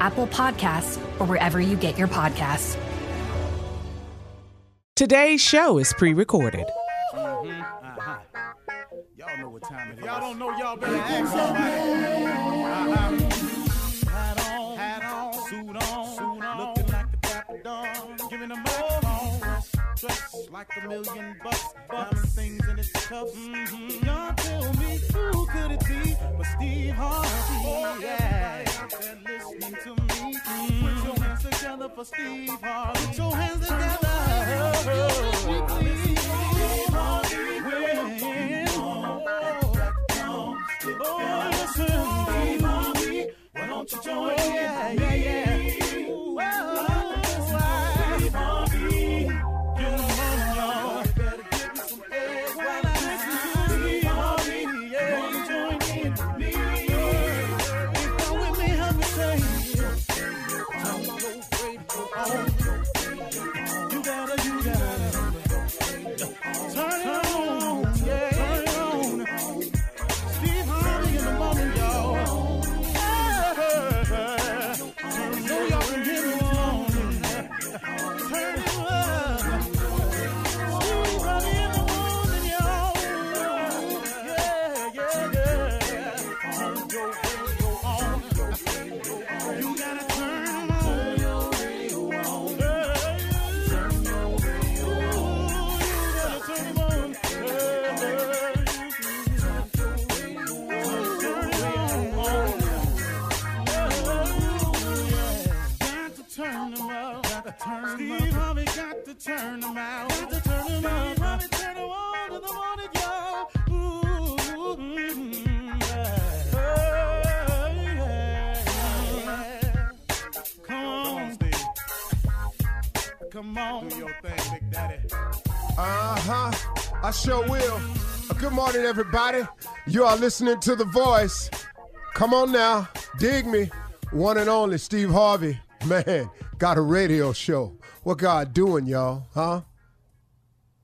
Apple Podcasts, or wherever you get your podcasts. Today's show is pre recorded. Mm-hmm. Uh-huh. Uh-huh. Y'all know what time it is. Y'all don't know, y'all better ask somebody. Uh-huh. Like a million bucks. Diamond things in its cuffs. Mm-hmm. Y'all tell me who could it be but Steve Harvey? Oh, yeah. Out there listening to me. Mm-hmm. Put your hands together for Steve Harvey. Put your hands together. Steve Harvey. We're here. Oh, listen. Steve Harvey. Why don't you join in? Yeah, yeah, yeah. Ooh, morning, everybody. You are listening to The Voice. Come on now, dig me. One and only Steve Harvey. Man, got a radio show. What God doing, y'all? Huh?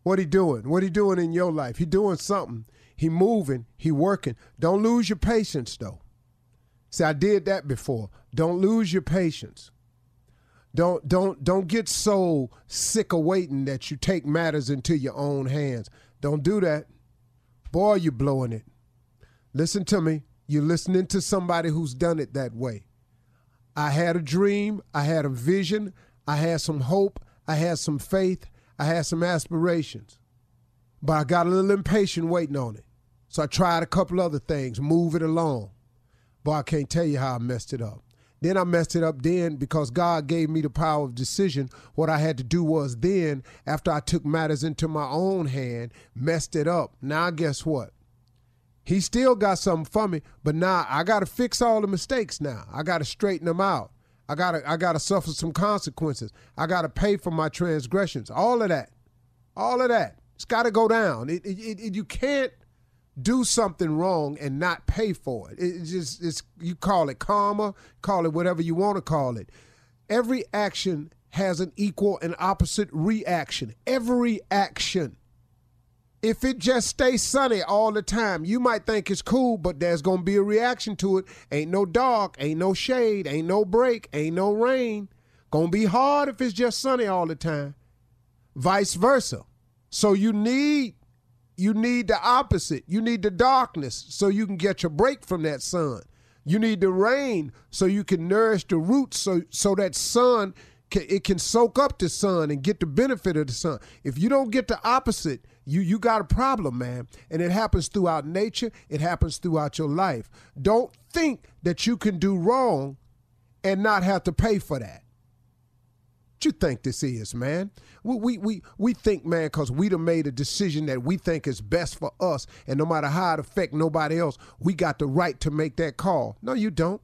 What he doing? What he doing in your life? He doing something. He moving. He working. Don't lose your patience, though. See, I did that before. Don't lose your patience. Don't don't don't get so sick of waiting that you take matters into your own hands. Don't do that. Boy, you're blowing it. Listen to me. You're listening to somebody who's done it that way. I had a dream, I had a vision, I had some hope, I had some faith, I had some aspirations. But I got a little impatient waiting on it. So I tried a couple other things, move it along. Boy, I can't tell you how I messed it up. Then I messed it up then because God gave me the power of decision. What I had to do was then, after I took matters into my own hand, messed it up. Now, guess what? He still got something for me, but now I got to fix all the mistakes now. I got to straighten them out. I got to I got to suffer some consequences. I got to pay for my transgressions. All of that. All of that. It's got to go down. It, it, it, you can't do something wrong and not pay for it. It's just it's you call it karma, call it whatever you want to call it. Every action has an equal and opposite reaction. Every action. If it just stays sunny all the time, you might think it's cool, but there's gonna be a reaction to it. Ain't no dark, ain't no shade, ain't no break, ain't no rain. Gonna be hard if it's just sunny all the time. Vice versa. So you need you need the opposite. You need the darkness so you can get your break from that sun. You need the rain so you can nourish the roots so so that sun can, it can soak up the sun and get the benefit of the sun. If you don't get the opposite, you you got a problem, man. And it happens throughout nature, it happens throughout your life. Don't think that you can do wrong and not have to pay for that. What you think this is, man? We we we, we think, man, because we done made a decision that we think is best for us, and no matter how it affect nobody else, we got the right to make that call. No, you don't.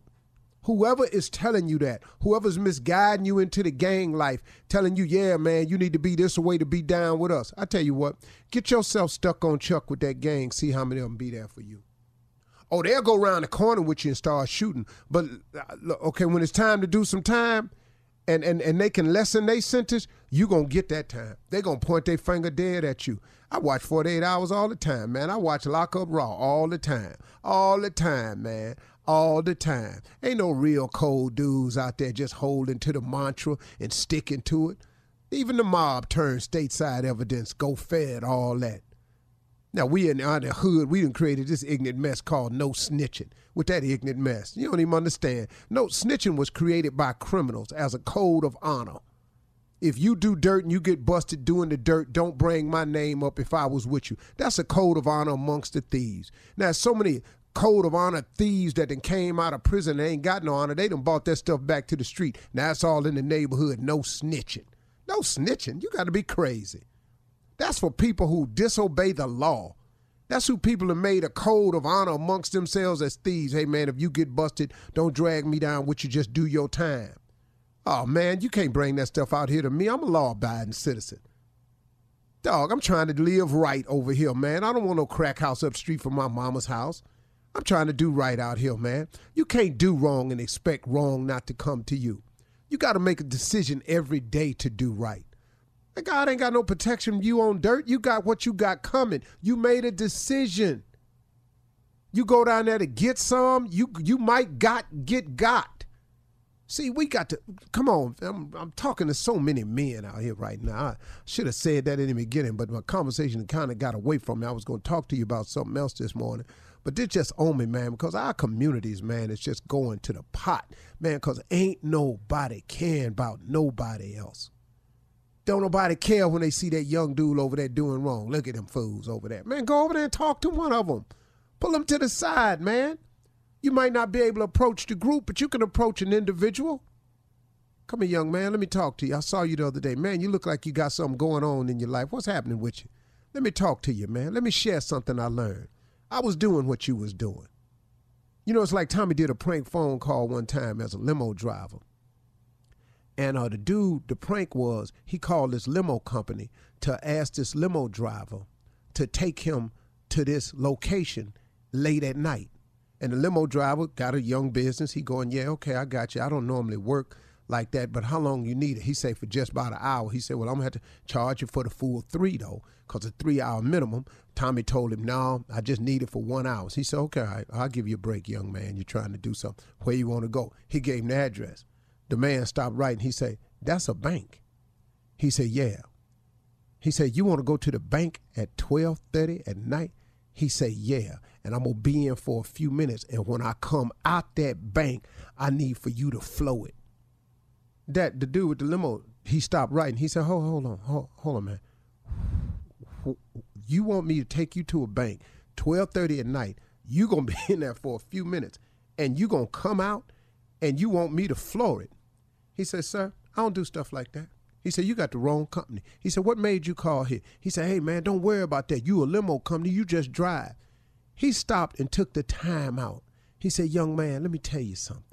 Whoever is telling you that, whoever's misguiding you into the gang life, telling you, yeah, man, you need to be this way to be down with us. I tell you what, get yourself stuck on Chuck with that gang, see how many of them be there for you. Oh, they'll go around the corner with you and start shooting. But uh, okay, when it's time to do some time, and and and they can lessen their sentence, you're gonna get that time. They gonna point their finger dead at you. I watch 48 hours all the time, man. I watch Lock Up Raw all the time. All the time, man. All the time. Ain't no real cold dudes out there just holding to the mantra and sticking to it. Even the mob turns stateside evidence, go fed, all that. Now we in the hood, we done created this ignorant mess called no snitching. With that ignorant mess, you don't even understand. No snitching was created by criminals as a code of honor. If you do dirt and you get busted doing the dirt, don't bring my name up if I was with you. That's a code of honor amongst the thieves. Now, so many code of honor thieves that then came out of prison and ain't got no honor. They done bought that stuff back to the street. Now it's all in the neighborhood. No snitching. No snitching. You got to be crazy. That's for people who disobey the law. That's who people have made a code of honor amongst themselves as thieves. Hey, man, if you get busted, don't drag me down with you. Just do your time. Oh, man, you can't bring that stuff out here to me. I'm a law abiding citizen. Dog, I'm trying to live right over here, man. I don't want no crack house up street from my mama's house. I'm trying to do right out here, man. You can't do wrong and expect wrong not to come to you. You got to make a decision every day to do right. God ain't got no protection you on dirt. You got what you got coming. You made a decision. You go down there to get some, you you might got get got. See, we got to come on. I'm, I'm talking to so many men out here right now. I should have said that in the beginning, but my conversation kind of got away from me. I was going to talk to you about something else this morning. But this just on me, man, because our communities, man, is just going to the pot, man, because ain't nobody caring about nobody else. Don't nobody care when they see that young dude over there doing wrong. Look at them fools over there. Man, go over there and talk to one of them. Pull them to the side, man. You might not be able to approach the group, but you can approach an individual. Come here, young man. Let me talk to you. I saw you the other day. Man, you look like you got something going on in your life. What's happening with you? Let me talk to you, man. Let me share something I learned. I was doing what you was doing. You know, it's like Tommy did a prank phone call one time as a limo driver. And uh, the dude, the prank was he called this limo company to ask this limo driver to take him to this location late at night. And the limo driver got a young business. He going, yeah, okay, I got you. I don't normally work like that, but how long you need it? He said for just about an hour. He said, well, I'm gonna have to charge you for the full three though, cause a three hour minimum. Tommy told him, no, I just need it for one hour. He said, okay, I'll give you a break, young man. You're trying to do something. Where you want to go? He gave him the address. The man stopped writing. He said, That's a bank. He said, Yeah. He said, You want to go to the bank at 12:30 at night? He said, Yeah. And I'm gonna be in for a few minutes. And when I come out that bank, I need for you to flow it. That the dude with the limo, he stopped writing. He said, Hold, hold on, hold, hold on, man. You want me to take you to a bank 12:30 at night? You're gonna be in there for a few minutes, and you're gonna come out, and you want me to floor it? He said, Sir, I don't do stuff like that. He said, You got the wrong company. He said, What made you call here? He said, Hey, man, don't worry about that. You a limo company. You just drive. He stopped and took the time out. He said, Young man, let me tell you something.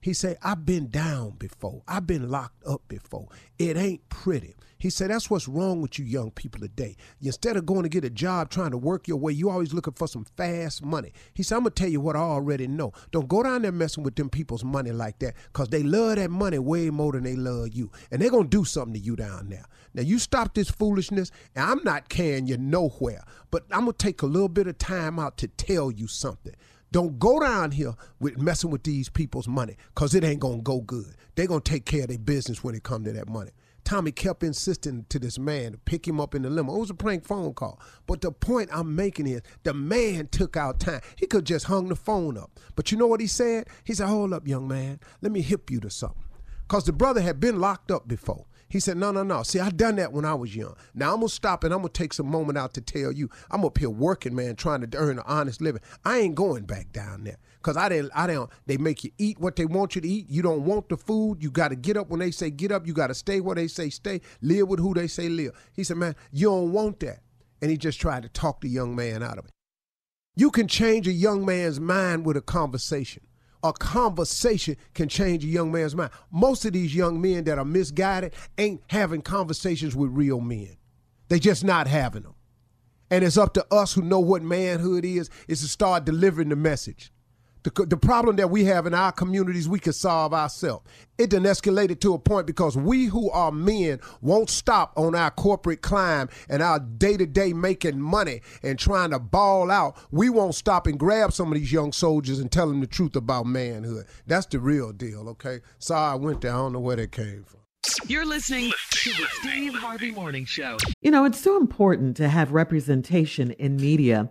He said, I've been down before. I've been locked up before. It ain't pretty. He said, that's what's wrong with you young people today. Instead of going to get a job trying to work your way, you always looking for some fast money. He said, I'm going to tell you what I already know. Don't go down there messing with them people's money like that because they love that money way more than they love you. And they're going to do something to you down there. Now, you stop this foolishness, and I'm not carrying you nowhere, but I'm going to take a little bit of time out to tell you something. Don't go down here with messing with these people's money because it ain't going to go good. They're going to take care of their business when it come to that money. Tommy kept insisting to this man to pick him up in the limo. It was a prank phone call. But the point I'm making is the man took out time. He could just hung the phone up. But you know what he said? He said, Hold up, young man. Let me hip you to something. Because the brother had been locked up before. He said, No, no, no. See, I done that when I was young. Now I'm gonna stop and I'm gonna take some moment out to tell you, I'm up here working, man, trying to earn an honest living. I ain't going back down there. Cause I didn't I don't they make you eat what they want you to eat. You don't want the food. You gotta get up when they say get up. You gotta stay where they say stay. Live with who they say live. He said, Man, you don't want that. And he just tried to talk the young man out of it. You can change a young man's mind with a conversation a conversation can change a young man's mind. Most of these young men that are misguided ain't having conversations with real men. They just not having them. And it's up to us who know what manhood is, is to start delivering the message. The, the problem that we have in our communities, we can solve ourselves. It done escalated to a point because we who are men won't stop on our corporate climb and our day to day making money and trying to ball out. We won't stop and grab some of these young soldiers and tell them the truth about manhood. That's the real deal, okay? Sorry I went there. I don't know where that came from. You're listening to the Steve Harvey Morning Show. You know, it's so important to have representation in media.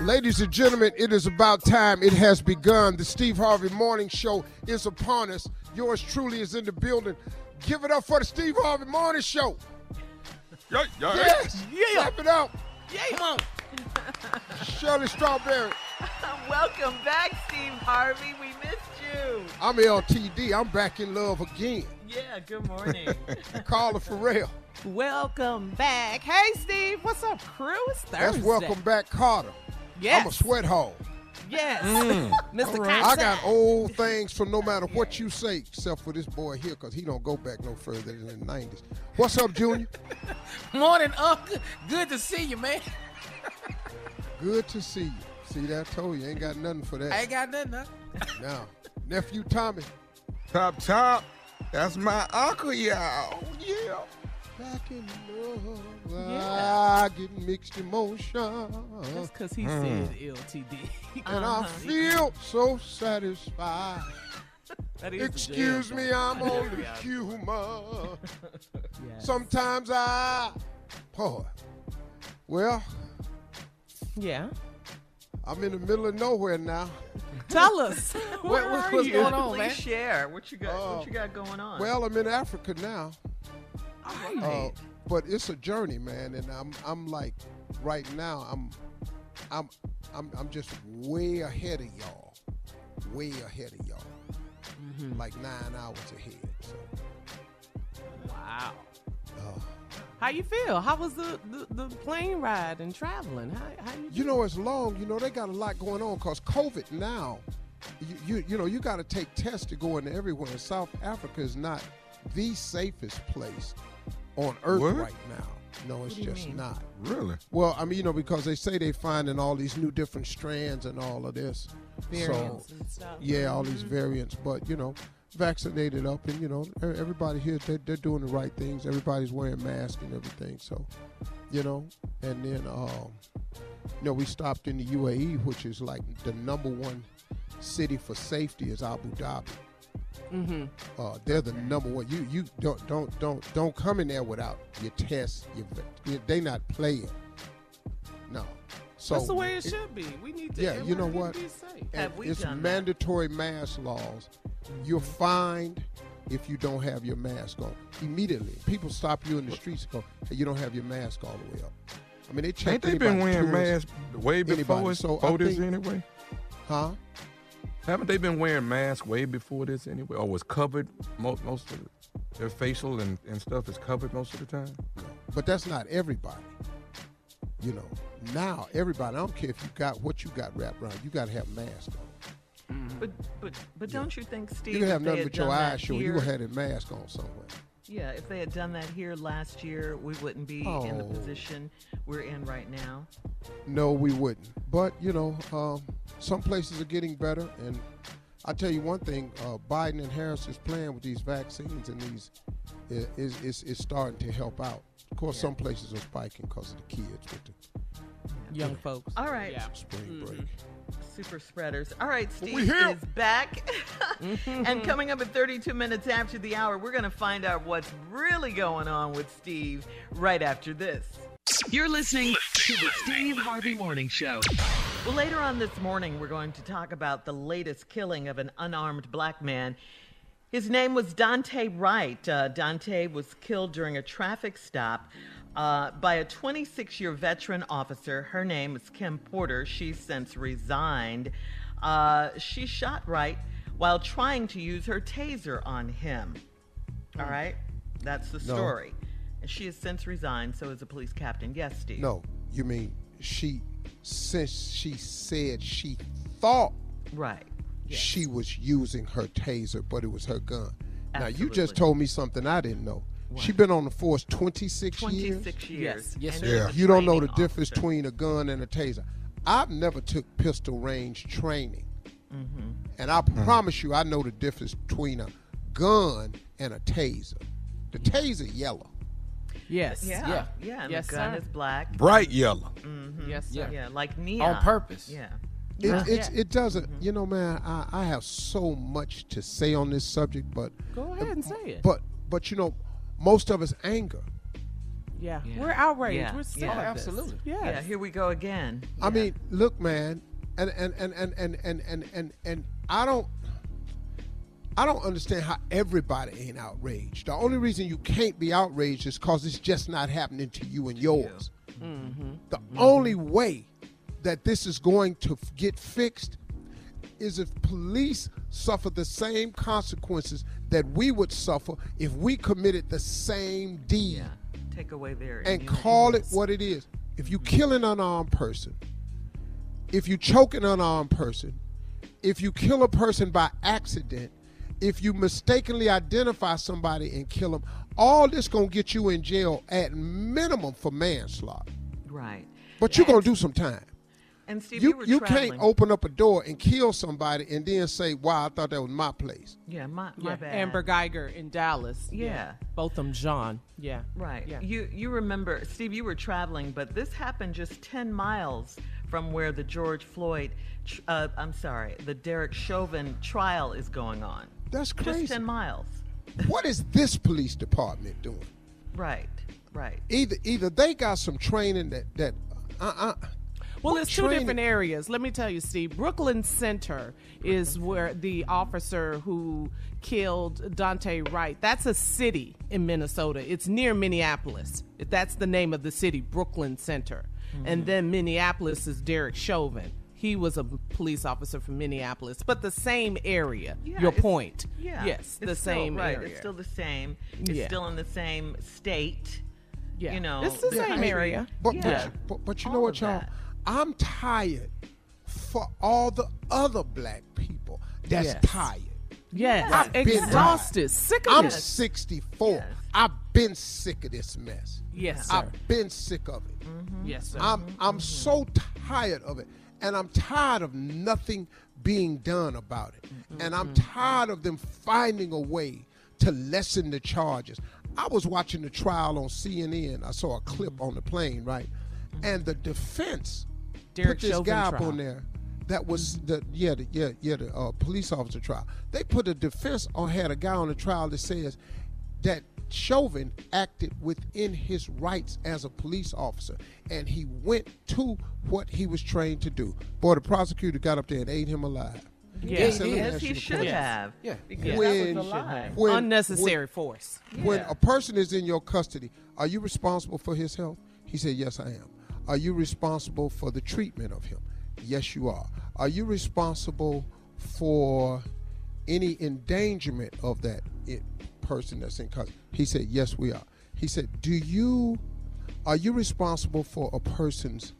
Ladies and gentlemen, it is about time. It has begun. The Steve Harvey Morning Show is upon us. Yours truly is in the building. Give it up for the Steve Harvey Morning Show. Yeah, yeah. Yes. Yeah. Clap it up. Yeah. Come on. Shirley Strawberry. Welcome back, Steve Harvey. We missed you. I'm LTD. I'm back in love again. Yeah, good morning. Carla Ferrell. Welcome back. Hey, Steve. What's up, crew? It's Thursday. That's welcome back, Kotter. Yes. I'm a sweat hole. Yes. Mm. Mr. I got old things from no matter what you say, except for this boy here, because he don't go back no further than the 90s. What's up, Junior? Morning, Uncle. Good to see you, man. Good to see you. See that? I told you, ain't got nothing for that. I ain't got nothing, huh? Now, nephew Tommy. Top, top. That's my uncle, y'all. Yeah. Back in love, Yeah. I get mixed emotions. That's because he Mm. said LTD. And I Uh-huh. feel so satisfied. That is Excuse me. I'm only Yeah. human. Yes. Sometimes I, boy, well, Yeah. I'm in the middle of nowhere now. Tell us. What- Where what's- are what's you? going on, Please man? share what you got. Uh, what you got going on? Well, I'm in Africa now. Are? Uh, but it's a journey, man, and I'm I'm like right now I'm I'm I'm I'm just way ahead of y'all, way ahead of y'all, Mm-hmm. like nine hours ahead. So, wow. uh, How you feel? How was the, the, the plane ride and traveling? How, how you? you know, it's long. You know, they got a lot going on because COVID now. You, you you know you got to take tests to go into everywhere. And South Africa is not the safest place on earth What? right now. No, it's just mean? not. Really? Well, I mean, you know, because they say they're finding all these new different strands and all of this. Variants so, and stuff. yeah, all these variants. But you know, vaccinated up, and you know, everybody here they're, they're doing the right things. Everybody's wearing masks and everything. So, you know, and then um, you know, we stopped in the UAE, which is like the number one city for safety is Abu Dhabi. Mm-hmm. Uh, they're the number one. You you don't don't don't don't come in there without your test. Your, va- they not playing. No. So That's the way it should be. We need to. yeah, you know what? Be safe. Have we it's done that? mandatory mask laws. You're fined if you don't have your mask on immediately. People stop you in the streets and go, hey, "You don't have your mask all the way up." I mean, they check. Ain't they been anybody, wearing tourists, masks way before, anybody. us- So I before this think- anyway? Huh? Haven't they been wearing masks way before this anyway, or was covered most most of it? Their facial and, and stuff is covered most of the time. But that's not everybody. You know, now everybody. I don't care if you got what you got wrapped around. You got to have a mask on. But but but don't you think, Steve? You can have if they nothing but your eyes showing. You here- gonna have that mask on somewhere. Yeah, if they had done that here last year, we wouldn't be in the Oh. position we're in right now. No, we wouldn't. But you know, um, some places are getting better, and I tell you one thing: uh, Biden and Harris is playing with these vaccines, and these i- is is is starting to help out. Of course, some places are spiking because of the kids with the Young folks. All right. Yeah. spring break. Super spreaders. All right, Steve here. is back. and coming up at 32 minutes after the hour, we're going to find out what's really going on with Steve right after this. You're listening to the Steve Harvey Morning Show. Well, later on this morning, we're going to talk about the latest killing of an unarmed black man. His name was Daunte Wright. Uh, Daunte was killed during a traffic stop uh, by a 26 year veteran officer. Her name is Kim Potter. She's since resigned. Uh, she shot Wright while trying to use her taser on him. All right? That's the No. story. And she has since resigned, so is the police captain. Yes, Steve. No, you mean she since she said she thought Right. she was using her taser, but it was her gun. Now you just told me something I didn't know. She been on the force 26, 26 years. years. Yes, And sir. Yeah, you don't know the difference officer. between a gun and a taser. I've never took pistol range training, Mm-hmm. and I promise you, I know the difference between a gun and a taser. The taser yellow. Yes. Yeah. Yeah. Yeah. And Yes, the gun sir. is black. Bright yellow. Mhm. Yes, sir. Yeah. Like neon. On purpose. Yeah. It, Yeah. it's, it doesn't, you know, man. I, I have so much to say on this subject, but Go ahead and say it. but but you know, most of it's anger. yeah. Yeah. We're outraged. Yeah. We're sick Yeah. Oh, absolutely. Yes. Yeah. Here we go again. I mean, look, man, and and and and and and and and, and I don't. I don't understand how everybody ain't outraged. The only reason you can't be outraged is because it's just not happening to you and yours. Mm-hmm. The mm-hmm. only way that this is going to get fixed is if police suffer the same consequences that we would suffer if we committed the same deed Yeah. Take away their and call it what it is. If you kill an unarmed person, if you choke an unarmed person, if you kill a person by accident, if you mistakenly identify somebody and kill them, all this gonna get you in jail at minimum for manslaughter. Right. But you're gonna do some time. And Steve, you, You were you can't open up a door and kill somebody and then say, "Wow, I thought that was my place." Yeah. My, my Yeah. bad. Amber Guyger in Dallas. Yeah. Botham Jean. Yeah. Right. Yeah. You you remember, Steve? You were traveling, but this happened just ten miles from where the George Floyd, uh, I'm sorry, the Derek Chauvin trial is going on. That's crazy. Just ten miles. what is this police department doing? Right. Right. Either either they got some training that that uh uh Well, What it's two different areas. Let me tell you, Steve. Brooklyn Center is where the officer who killed Daunte Wright. That's a city in Minnesota. It's near Minneapolis. That's the name of the city, Brooklyn Center. And mm-hmm. then Minneapolis is Derek Chauvin. He was a police officer from Minneapolis, but the same area. Yeah, Your point. Yeah. Yes, the It's still- same right. area. It's still the same. It's Yeah. still in the same state. Yeah. You know, It's the the same area. But, Yeah. but, but, but you All know what, y'all? that. I'm tired for all the other black people that's Yes. tired. Yes. I've Exhausted. Sick of that. I'm this. 64. Yes. I've been sick of this mess. Yes, sir. I've been sick of it. Mm-hmm. Yes, sir. I'm I'm mm-hmm. so tired of it, and I'm tired of nothing being done about it, mm-hmm. and I'm tired of them finding a way to lessen the charges. I was watching the trial on CNN. I saw a clip on the plane, right, and the defense Derek put this Chauvin guy up trial. on there. That was the yeah the, yeah yeah the uh, police officer trial. They put a defense on had a guy on the trial that says that Chauvin acted within his rights as a police officer, and he went to what he was trained to do. Boy, the prosecutor got up there and ate him alive. Yeah. said, "Let me Yes, he should question." have. Yeah. Because When- that was a lie. when- Unnecessary force. When Yeah. a person is in your custody, are you responsible for his health? He said, Yes, I am. Are you responsible for the treatment of him? Yes, you are. Are you responsible for any endangerment of that person that's in custody? He said, yes, we are. He said, do you, are you responsible for a person's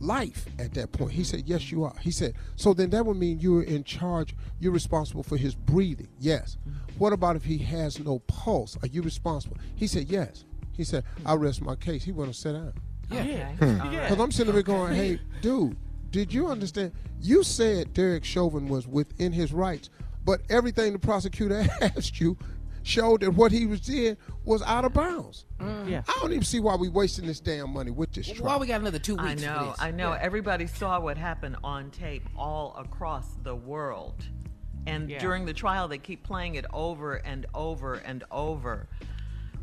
life at that point? He said, yes, you are. He said, so then that would mean you're in charge, you're responsible for his breathing. Yes. Mm-hmm. What about if he has no pulse? Are you responsible? He said, yes. He said, I rest my case. He want to sit down. Yeah. Because hmm. I'm sitting there going, hey, dude, did you understand? You said Derek Chauvin was within his rights, but everything the prosecutor asked you showed that what he was doing was out of bounds. Mm. Yeah. I don't even see why we wasting this damn money with this trial. Why we got another two I weeks? for know, this? I know. Yeah. Everybody saw what happened on tape all across the world. And Yeah. during the trial, they keep playing it over and over and over,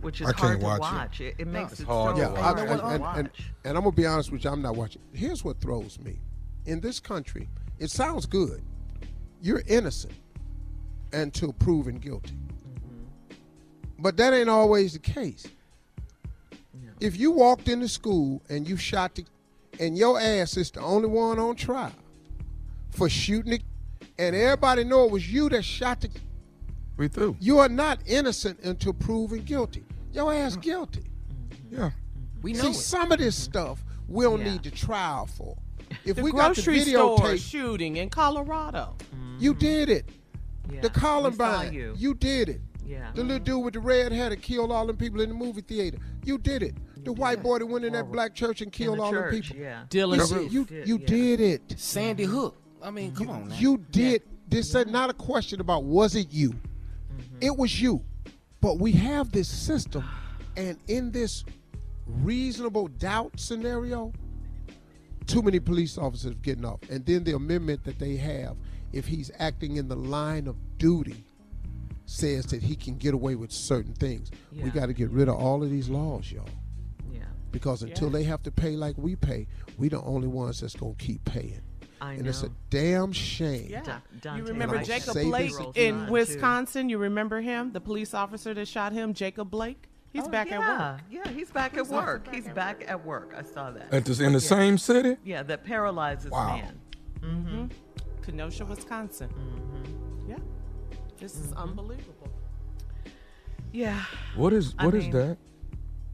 which is I hard can't to watch it. watch. It, it makes It's it hard so to Yeah, hard I, to and, and, watch. and, and I'm gonna be honest with you, I'm not watching. Here's what throws me: in this country, it sounds good. You're innocent until proven guilty, mm-hmm. but that ain't always the case. If you walked into school and you shot the, and your ass is the only one on trial for shooting it, and everybody know it was you that shot the, We through. you are not innocent until proven guilty. Your ass guilty. Mm-hmm. Yeah. Mm-hmm. We know See, it. some of this mm-hmm. stuff we'll Yeah. need the trial for. If The we got the grocery store videotape, shooting in Colorado. you did it. Yeah, The Columbine, you. you. did it. Yeah. The little dude with the red hair that killed all them people in the movie theater, you did it. The white boy that went in that black church and killed the all the people. Yeah. Dylan You, Roof. you, Did, you yeah. did it. Sandy Hook. I mean, come on, man. You did. This is not a question about was it you. Mm-hmm. It was you. But we have this system, and in this reasonable doubt scenario, too many police officers getting off. And then the amendment that they have, if he's acting in the line of duty, says that he can get away with certain things. We got to get rid of all of these laws, y'all. Yeah. Because until they have to pay like we pay, we the only ones that's gonna keep paying. I and it's a damn shame. Yeah. Da- you remember Wright Jacob Blake his- in Too. Wisconsin? You remember him? The police officer that shot him, Jacob Blake? He's Oh, back yeah. at work. Yeah, he's back at work. He's back at work. I saw that. At the, in the same city? Yeah, that paralyzes Wow. man. Mm-hmm. Kenosha, Wisconsin. Mm-hmm. Yeah. This is unbelievable. Yeah. What is I what is mean, that?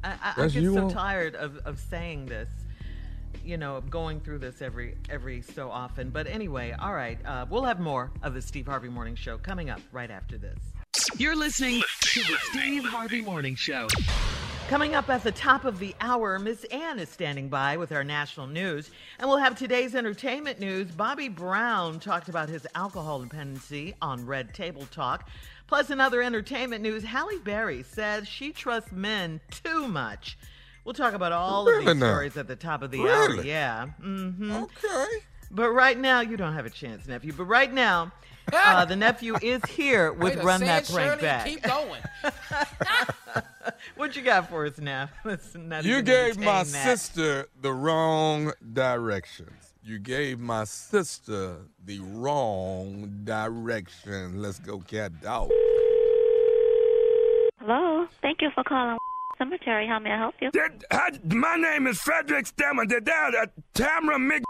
I, I, I get you so on- tired of, of saying this, you know, going through this every every so often. But anyway, all right, uh, we'll have more of the Steve Harvey Morning Show coming up right after this. You're listening to the Steve Harvey Morning Show. Coming up at the top of the hour, Miss Ann is standing by with our national news. And we'll have today's entertainment news. Bobby Brown talked about his alcohol dependency on Red Table Talk. Plus, another entertainment news, Halle Berry says she trusts men too much. We'll talk about all of Really these now? stories at the top of the hour. Yeah. Mm-hmm. Okay. But right now, you don't have a chance, nephew. But right now, uh, the nephew is here with Run That it, Prank Shirley, Back. Keep going. what you got for us, Neff? You gave my that. sister the wrong directions. You gave my sister the wrong direction. Let's go, cat dog. Hello. Thank you for calling Cemetery. How may I help you? my name is Frederick Stemmer. Did that uh, Tamara Mc?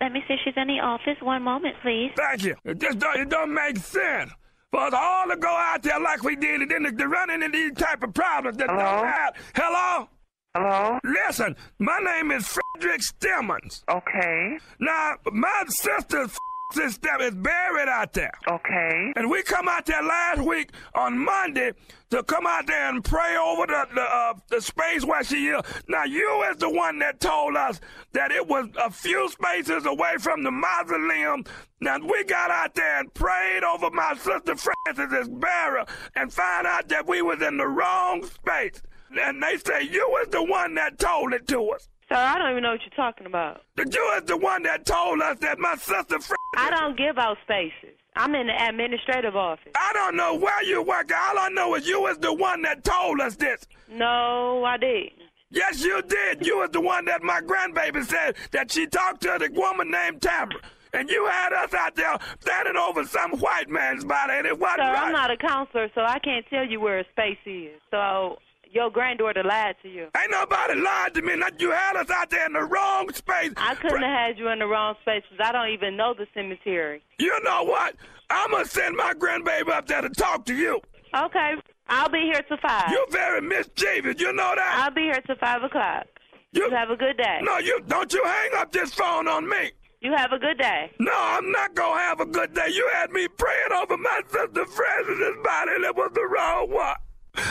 Let me see if she's in the office. One moment, please. Thank you. It just don't, it don't make sense for us all to go out there like we did, and then to, to run into these type of problems that Hello? don't have. Hello. Hello. Listen, my name is Frederick Stemmons. Okay. Now, my sister's sister is buried out there. Okay. And we come out there last week on Monday to come out there and pray over the the, uh, the space where she is. Now you is the one that told us that it was a few spaces away from the mausoleum. Now we got out there and prayed over my sister Francis's burial and found out that we was in the wrong space. And they say you was the one that told it to us. Sir, I don't even know what you're talking about. You is the one that told us that my sister Francis. I don't give out spaces. I'm in the administrative office. I don't know where you work. All I know is you was the one that told us this. No, I didn't. Yes, you did. You was the one that my grandbaby said that she talked to the woman named Tamara. And you had us out there standing over some white man's body, and it wasn't Sir, right. I'm not a counselor, so I can't tell you where a space is. So Your granddaughter lied to you. Ain't nobody lied to me. Not you had us out there in the wrong space. I couldn't have had you in the wrong space because I don't even know the cemetery. You know what? I'm gonna send my grandbaby up there to talk to you. Okay, I'll be here till five. You're very mischievous. You know that. I'll be here till five o'clock. You, have a good day. No, you don't. You hang up this phone on me. You have a good day. No, I'm not gonna have a good day. You had me praying over my sister Francis's body, and it was the wrong one.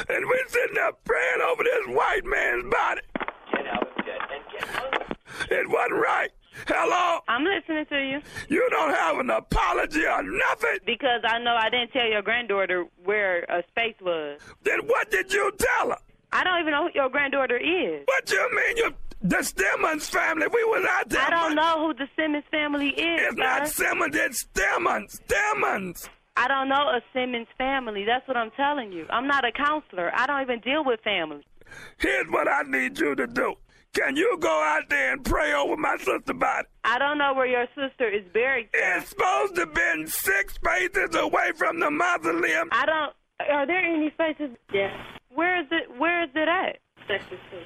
And we're sitting there praying over this white man's body. And It wasn't right. Hello? I'm listening to you. You don't have an apology or nothing. Because I know I didn't tell your granddaughter where a space was. Then what did you tell her? I don't even know who your granddaughter is. What do you mean? You the Simmons family. We was out there. I don't know who the Simmons family is. It's not Simmons. It's Simmons. Simmons. I don't know a Simmons family. That's what I'm telling you. I'm not a counselor. I don't even deal with families. Here's what I need you to do. Can you go out there and pray over my sister body? I don't know where your sister is buried. Sir. It's supposed to be six spaces away from the mausoleum. I don't. Are there any spaces? Yes. Where is it? Where is it at? Section two.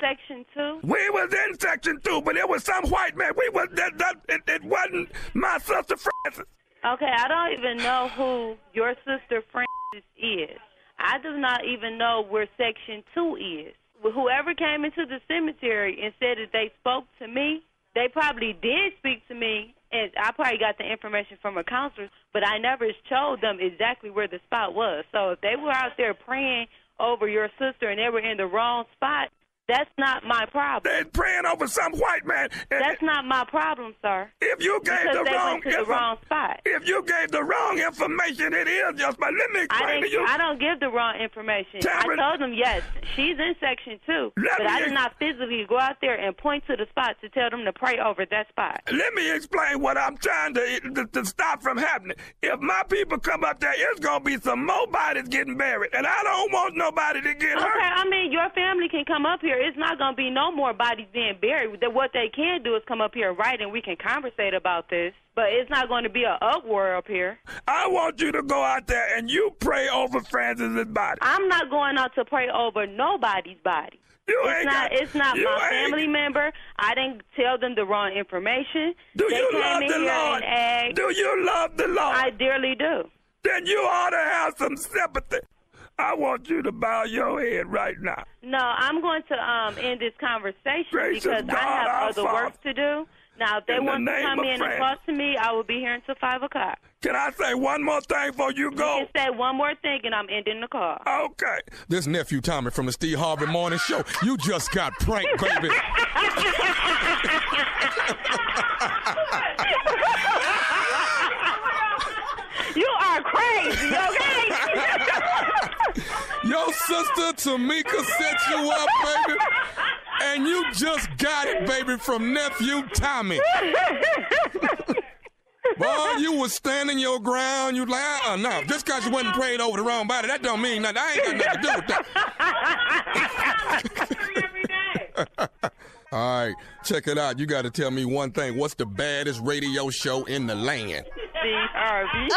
Section two. We was in section two, but it was some white man. We was that. that it, it wasn't my sister Francis. Okay, I don't even know who your sister Francis is. I do not even know where section two is. Whoever came into the cemetery and said that they spoke to me, they probably did speak to me, and I probably got the information from a counselor, but I never showed them exactly where the spot was. So if they were out there praying over your sister and they were in the wrong spot, that's not my problem. They're praying over some white man. That's not my problem, sir. If you gave because the wrong the wrong spot. If you gave the wrong information, it is just. But let me I explain to you. I don't give the wrong information. Tamara- I told them yes, she's in section two, but I did ex- not physically go out there and point to the spot to tell them to pray over that spot. Let me explain what I'm trying to, to to stop from happening. If my people come up there, it's gonna be some more bodies getting buried, and I don't want nobody to get Okay, hurt. Okay, I mean your family can come up here. It's not gonna be no more bodies being buried. That what they can do is come up here, right, and we can conversate about this. But it's not going to be an uproar up here. I want you to go out there and you pray over Francis's body. I'm not going out to pray over nobody's body. You it's ain't not. got- it's not my family member. I didn't tell them the wrong information. Do they you love the here Lord? asked. Do you love the Lord? I dearly do. Then you ought to have some sympathy. I want you to bow your head right now. No, I'm going to um end this conversation Gracious because God, I have other Father. work to do. Now, if they In the want to come of in and Francis. talk to me, I will be here until five o'clock. Can I say one more thing before you go? You can say one more thing, and I'm ending the call. Okay. This nephew Tommy from the Steve Harvey Morning Show. You just got pranked, baby. you are crazy, okay? Your sister Tamika set you up, baby. And you just got it, baby, from nephew Tommy. Boy, you was standing your ground. You like, uh, no, just because you wasn't prayed over the wrong body, that don't mean nothing. I ain't got nothing to do with that. All right, check it out. You got to tell me one thing. What's the baddest radio show in the land? Steve Harvey.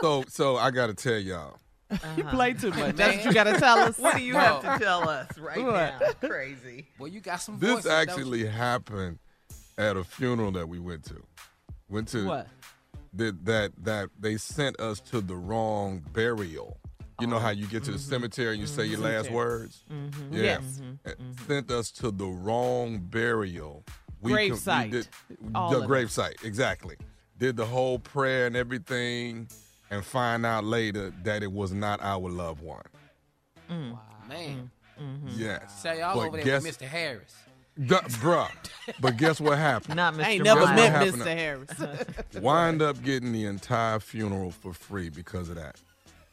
So, so I got to tell y'all. You uh-huh. play too much. Man. That's what you got to tell us. What do you Bro. have to tell us right What? now? Crazy. Well, you got some This voices, don't actually happened at a funeral that we went to. Went to What? That that that they sent us to the wrong burial. You know how you get to the mm-hmm. cemetery and you say your mm-hmm. last Cemetery. words? Mhm. Yeah. Yes. It mm-hmm. Sent us to the wrong burial. Grave com- site. did- the of it. grave site, exactly. Did the whole prayer and everything and find out later that it was not our loved one. Mm. Wow, man. Mm. Yes. Say y'all But over there guess- with Mr. Harris. Duh, bruh. But guess what happened? Not Mr. Ain't never met? Mr. Harris. Wind up getting the entire funeral for free because of that.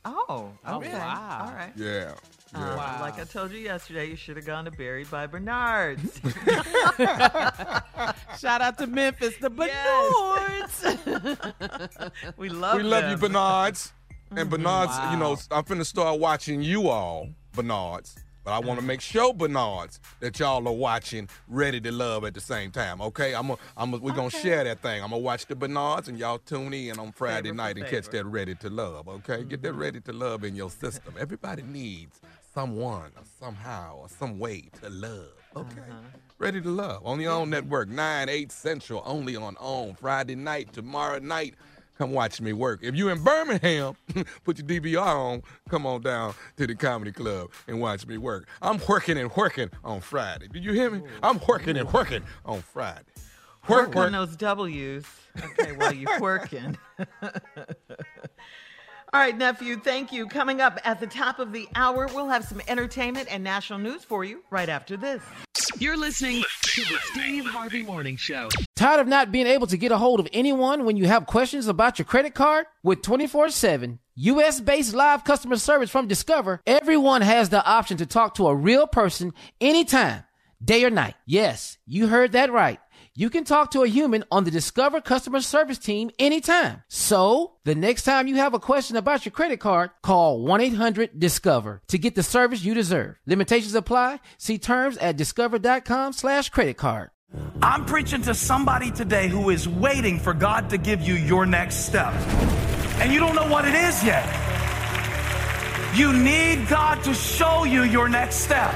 Oh, Oh, okay. wow. All right. Yeah. Uh, yeah. Wow. Like I told you yesterday, you should have gone to Buried by Bernard's. Shout out to Memphis, the Bernards. we love we love you, them. Bernards. And Bernards, you know, I'm finna start watching you all, Bernards. But I want to make sure, Bernards, that y'all are watching Ready to Love at the same time. Okay, I'm a, I'm a, we're gonna share that thing. I'm gonna watch the Bernards, and y'all tune in on Friday Favor for night and catch that Ready to Love. Okay, get that mm-hmm. Ready to Love in your system. Everybody needs someone or somehow or some way to love. Okay. Uh-huh. Ready to Love on the OWN mm-hmm. network, 9, 8 Central, only on OWN. Friday night, tomorrow night. Come watch me work. If you're in Birmingham, put your DVR on, come on down to the comedy club and watch me work. I'm working and working on Friday. Did you hear me? I'm working and working on Friday. Work, Work work. on those W's. Okay, while you're working. All right, nephew, thank you. Coming up at the top of the hour, we'll have some entertainment and national news for you right after this. You're listening to the Steve Harvey Morning Show. Tired of not being able to get a hold of anyone when you have questions about your credit card? With 24 7 US based live customer service from Discover, everyone has the option to talk to a real person anytime, day or night. Yes, you heard that right. You can talk to a human on the Discover customer service team anytime. So, the next time you have a question about your credit card, call 1 800 Discover to get the service you deserve. Limitations apply. See terms at discover.com slash credit card. I'm preaching to somebody today who is waiting for God to give you your next step. And you don't know what it is yet. You need God to show you your next step.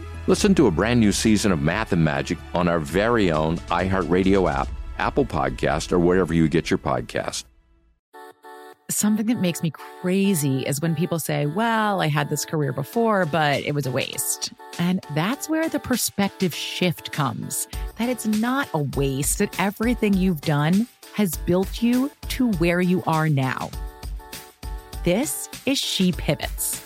Listen to a brand new season of Math and Magic on our very own iHeartRadio app, Apple Podcast, or wherever you get your podcast. Something that makes me crazy is when people say, Well, I had this career before, but it was a waste. And that's where the perspective shift comes that it's not a waste, that everything you've done has built you to where you are now. This is She Pivots,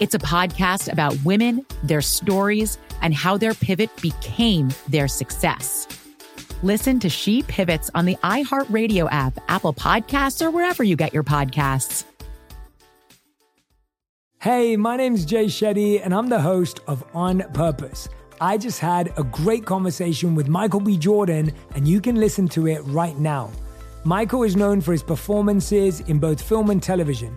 It's a podcast about women, their stories, and how their pivot became their success. Listen to She Pivots on the iHeartRadio app, Apple Podcasts, or wherever you get your podcasts. Hey, my name's Jay Shetty, and I'm the host of On Purpose. I just had a great conversation with Michael B. Jordan, and you can listen to it right now. Michael is known for his performances in both film and television.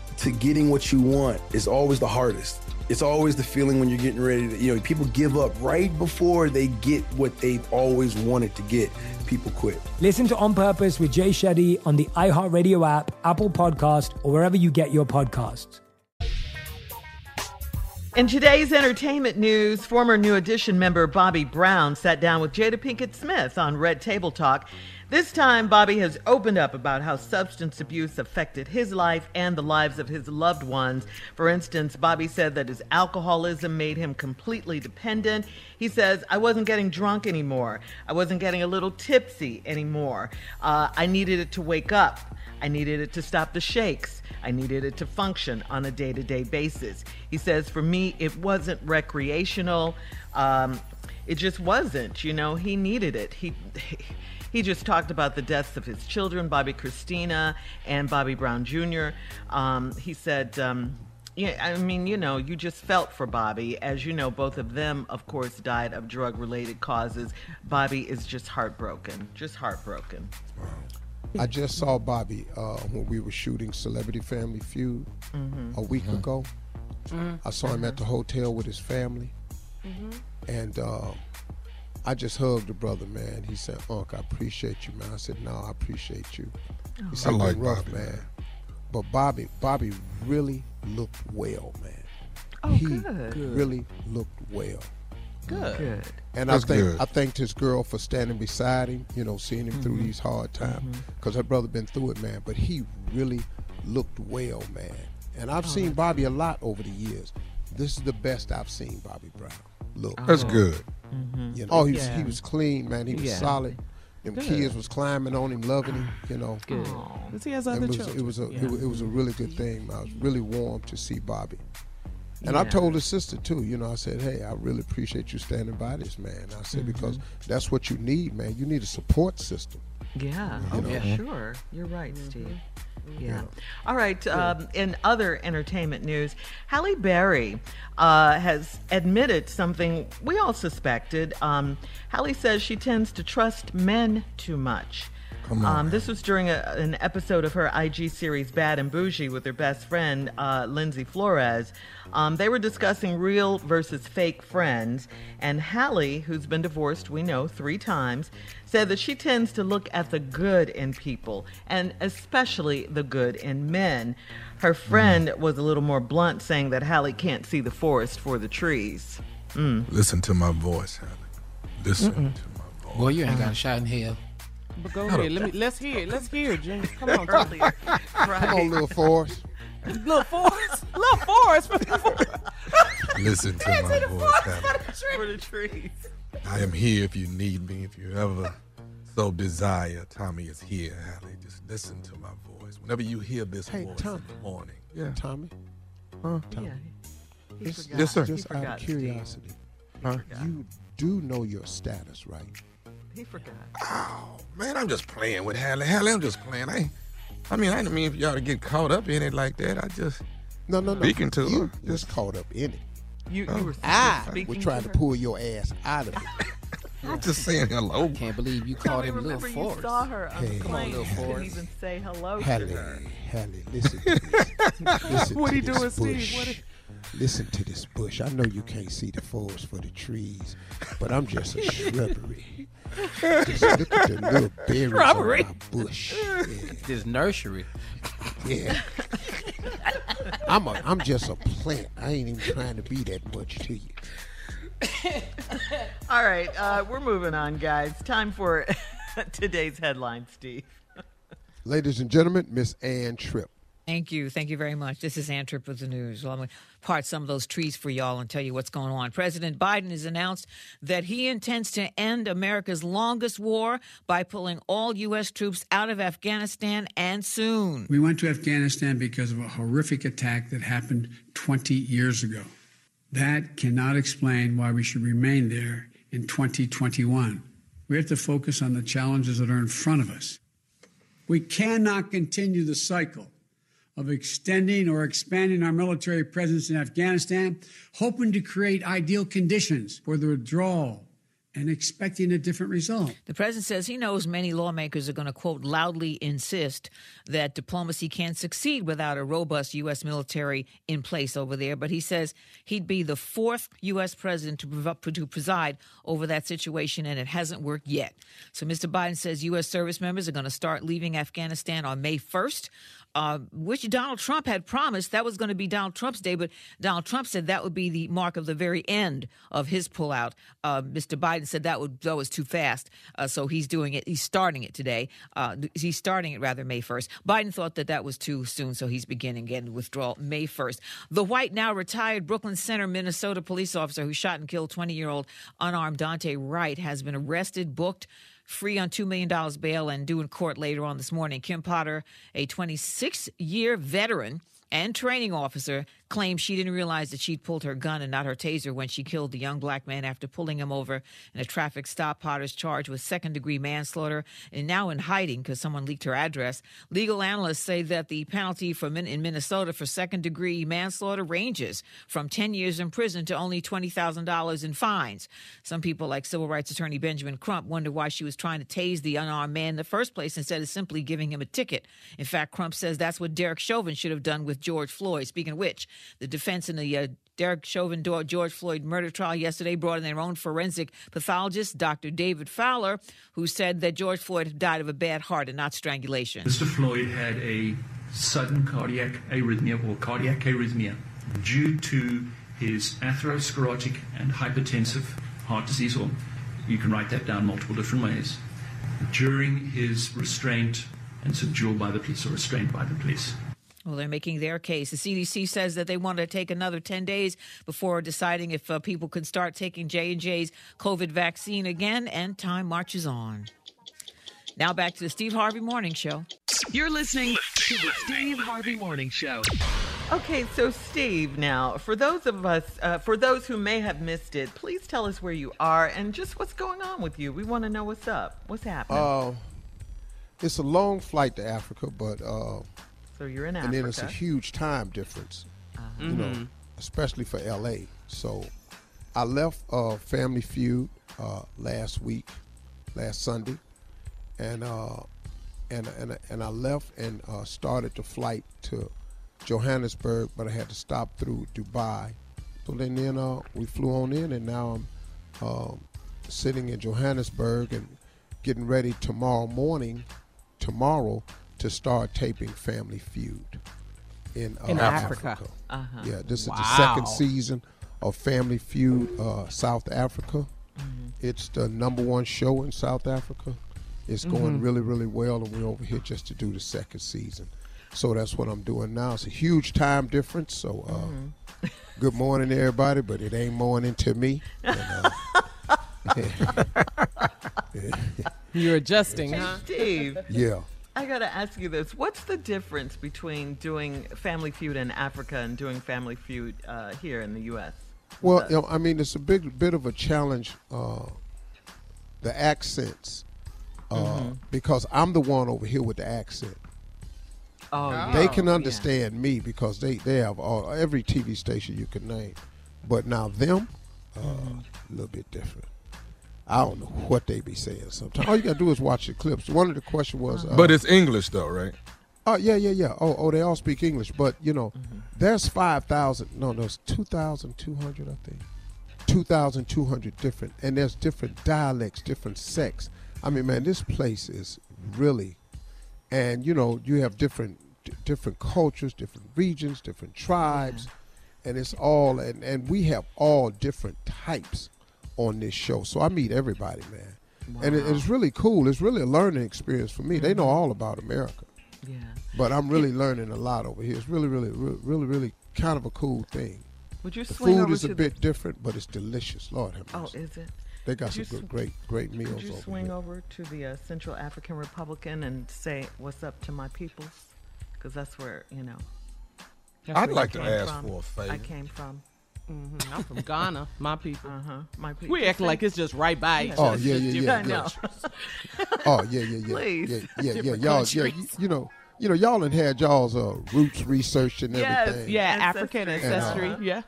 to getting what you want is always the hardest. It's always the feeling when you're getting ready to, you know, people give up right before they get what they've always wanted to get. People quit. Listen to On Purpose with Jay Shetty on the iHeartRadio app, Apple Podcast, or wherever you get your podcasts. In today's entertainment news, former New Edition member Bobby Brown sat down with Jada Pinkett Smith on Red Table Talk. This time, Bobby has opened up about how substance abuse affected his life and the lives of his loved ones. For instance, Bobby said that his alcoholism made him completely dependent. He says, I wasn't getting drunk anymore. I wasn't getting a little tipsy anymore. Uh, I needed it to wake up. I needed it to stop the shakes. I needed it to function on a day to day basis. He says, for me, it wasn't recreational. Um, it just wasn't, you know, he needed it. He, he just talked about the deaths of his children, Bobbi Kristina and Bobby Brown Jr. Um, he said, um, yeah, I mean, you know, you just felt for Bobby. As you know, both of them, of course, died of drug related causes. Bobby is just heartbroken, just heartbroken. I just saw Bobby uh, when we were shooting Celebrity Family Feud Mhm. a week ago. Mhm. I saw him at the hotel with his family, Mhm. and uh, I just hugged the brother, man. He said, "Unc, I appreciate you, man." I said, "No, I appreciate you." Oh. He said, I like rough, Bobby, man." But Bobby, Bobby really looked well, man. Oh, he good. Good. really looked well. Good. Good. And That's I think good. I thanked his girl for standing beside him, you know, seeing him through Mhm. these hard times, Mhm. because her brother been through it, man. But he really looked well, man. And I've Oh, seen that's Bobby a lot over the years. This is the best I've seen Bobby Brown look. That's good. Mhm. You know, oh, he was, Yeah. he was clean, man. He was Yeah. solid. Them Good. kids was climbing on him, loving him. You know, Good. Because he has it other was, children. It was a Yeah. it, was, it was a really good thing. I was really warm to see Bobby. And I told his sister too. You know, I said, "Hey, I really appreciate you standing by this man." I said because that's what you need, man. You need a support system. Yeah. You Oh, yeah. Sure. You're right, Steve. Yeah. Yeah. All right. Um, in other entertainment news, Halle Berry uh, has admitted something we all suspected. Um, Halle says she tends to trust men too much. Come on, Um, this was during a, an episode of her IG series Bad and Bougie with her best friend, uh, Lindsay Flores. Um, they were discussing real versus fake friends, and Halle, who's been divorced, we know, three times, said that she tends to look at the good in people, and especially the good in men. Her friend was a little more blunt, saying that Halle can't see the forest for the trees. Mm. Listen to my voice, Halle. Listen Mm-mm. to my voice. Boy, you ain't got a shot in hell. But go Shut ahead. Let me. Let's hear it. Let's hear it, Jim. Come on, Earlier. Come on, little Forrest. Little Forrest. Little Forrest. Listen to my see the voice, forest for the tree. For the trees. I am here if you need me. If you ever so desire, Tommy is here, Halle. Just listen to my voice. Whenever you hear this Hey, voice Tommy. in the morning. Yeah. Tommy. Huh? Tommy. Yeah. He Just. Yes, sir. Just He out of curiosity, Huh? you do know your status, right? He forgot. Oh, man, I'm just playing with Halle. Halle, I'm just playing. I, I mean, I didn't mean for y'all to get caught up in it like that. I just No, no, no. speaking to you her. was caught up in it. You, Oh. you were I speaking was trying to her? pull your ass out of it. I'm just saying hello. Can't believe you called Tommy, him Little remember you saw her on Hey. the Come on, plane. Little You didn't even say hello to Halle, her. Halle, listen to this. listen What to he doing, Steve? bush. What he- Listen to this bush. I know you can't see the forest for the trees, but I'm just a shrubbery. Just look at the little berries Shrubbery? on my bush. Yeah. This nursery. yeah. I'm a, I'm just a plant. I ain't even trying to be that much to you. All right, uh, we're moving on, guys. Time for today's headline, Steve. Ladies and gentlemen, Miss Ann Tripp. Thank you. Thank you very much. This is Ann Tripp with the news. Well, I'm going to part some of those trees for y'all and tell you what's going on. President Biden has announced that he intends to end America's longest war by pulling all U.S. troops out of Afghanistan and soon. We went to Afghanistan because of a horrific attack that happened 20 years ago. That cannot explain why we should remain there in 2021. We have to focus on the challenges that are in front of us. We cannot continue the cycle of extending or expanding our military presence in Afghanistan, hoping to create ideal conditions for the withdrawal and expecting a different result. The president says he knows many lawmakers are going to, quote, loudly insist that diplomacy can't succeed without a robust U.S. military in place over there. But he says he'd be the fourth U.S. president to, to preside over that situation, and it hasn't worked yet. So Mr. Biden says U.S. service members are going to start leaving Afghanistan on May 1st uh, which Donald Trump had promised that was going to be Donald Trump's day, but Donald Trump said that would be the mark of the very end of his pullout. Uh, Mr. Biden said that would that was too fast, uh, so he's doing it. He's starting it today. Uh, he's starting it rather May first. Biden thought that that was too soon, so he's beginning again withdrawal May first. The white now retired Brooklyn Center, Minnesota police officer who shot and killed 20 year old unarmed Daunte Wright has been arrested, booked free on $2 million bail and due in court later on this morning. Kim Potter, a 26 year veteran and training officer claims she didn't realize that she'd pulled her gun and not her taser when she killed the young black man after pulling him over in a traffic stop. Potter's charged with second degree manslaughter and now in hiding because someone leaked her address. Legal analysts say that the penalty for in Minnesota for second degree manslaughter ranges from 10 years in prison to only $20,000 in fines. Some people, like civil rights attorney Benjamin Crump, wonder why she was trying to tase the unarmed man in the first place instead of simply giving him a ticket. In fact, Crump says that's what Derek Chauvin should have done with George Floyd. Speaking of which, the defense in the uh, Derek Chauvin George Floyd murder trial yesterday brought in their own forensic pathologist, Dr. David Fowler, who said that George Floyd died of a bad heart and not strangulation. Mr. Floyd had a sudden cardiac arrhythmia or cardiac arrhythmia due to his atherosclerotic and hypertensive heart disease, or you can write that down multiple different ways, during his restraint and subdual by the police or restrained by the police. Well, they're making their case. The CDC says that they want to take another 10 days before deciding if uh, people can start taking J&J's COVID vaccine again, and time marches on. Now back to the Steve Harvey Morning Show. You're listening to the Steve Harvey Morning Show. Okay, so Steve, now for those of us, uh, for those who may have missed it, please tell us where you are and just what's going on with you. We want to know what's up, what's happening. Uh, it's a long flight to Africa, but uh, so you're in and then it's a huge time difference, Uh-huh. you know, Mhm. especially for LA. So I left uh, Family Feud uh, last week, last Sunday, and uh, and and and I left and uh, started the flight to Johannesburg, but I had to stop through Dubai. So then then uh, we flew on in, and now I'm um, sitting in Johannesburg and getting ready tomorrow morning, tomorrow to start taping Family Feud in, uh, In Africa. Uh-huh. Yeah, this is the second season of Family Feud uh, South Africa. Mm-hmm. It's the number one show in South Africa. It's going Mhm. really, really well, and we're over here just to do the second season. So that's what I'm doing now. It's a huge time difference. So, uh, Mm-hmm. good morning, to everybody, but it ain't morning to me. And, uh, You're adjusting, huh? Steve. yeah. I gotta ask you this: What's the difference between doing Family Feud in Africa and doing Family Feud uh, here in the U.S.? Well, you know, I mean, it's a big bit of a challenge. Uh, the accents, uh, Mhm. because I'm the one over here with the accent. Oh, they yeah. can Yeah. understand me because they they have all, every TV station you can name, but now them, uh, Mm-hmm. a little bit different. I don't know what they be saying sometimes. All you gotta do is watch the clips. One of the question was, uh, But it's English though, right? Oh yeah, yeah, yeah. Oh, oh, they all speak English, but you know, Mm-hmm. there's five thousand. No, there's two thousand two hundred. I think two thousand two hundred different, and there's different dialects, different sects. I mean, man, this place is really, and you know, you have different d- different cultures, different regions, different tribes, and it's all, and and we have all different types on this show. So I meet everybody, man. And it, it's really cool. It's really a learning experience for me. They know all about America Yeah. but I'm really learning a lot over here. It's really, really, really, really, really kind of a cool thing. Would you The swing food over is a to bit the- different, but it's delicious. Lord have Oh, is it? They got Could some good, sw- great, great meals Could you over swing here. over to the uh, Central African Republican and say what's up to my peoples? Because that's where you know. I'd like to ask from. for a favor. I came from. Mhm, I'm from Ghana, my people. Uh huh. My people. We acting like it's just right by each Oh yeah, yeah, yeah, yeah. oh yeah, yeah, yeah, Please. yeah, yeah, yeah. Different Y'all, yeah, you, know, you know, y'all done had y'all's uh, roots researched and everything. Yes, everything. yeah, African And, uh, ancestry. yeah.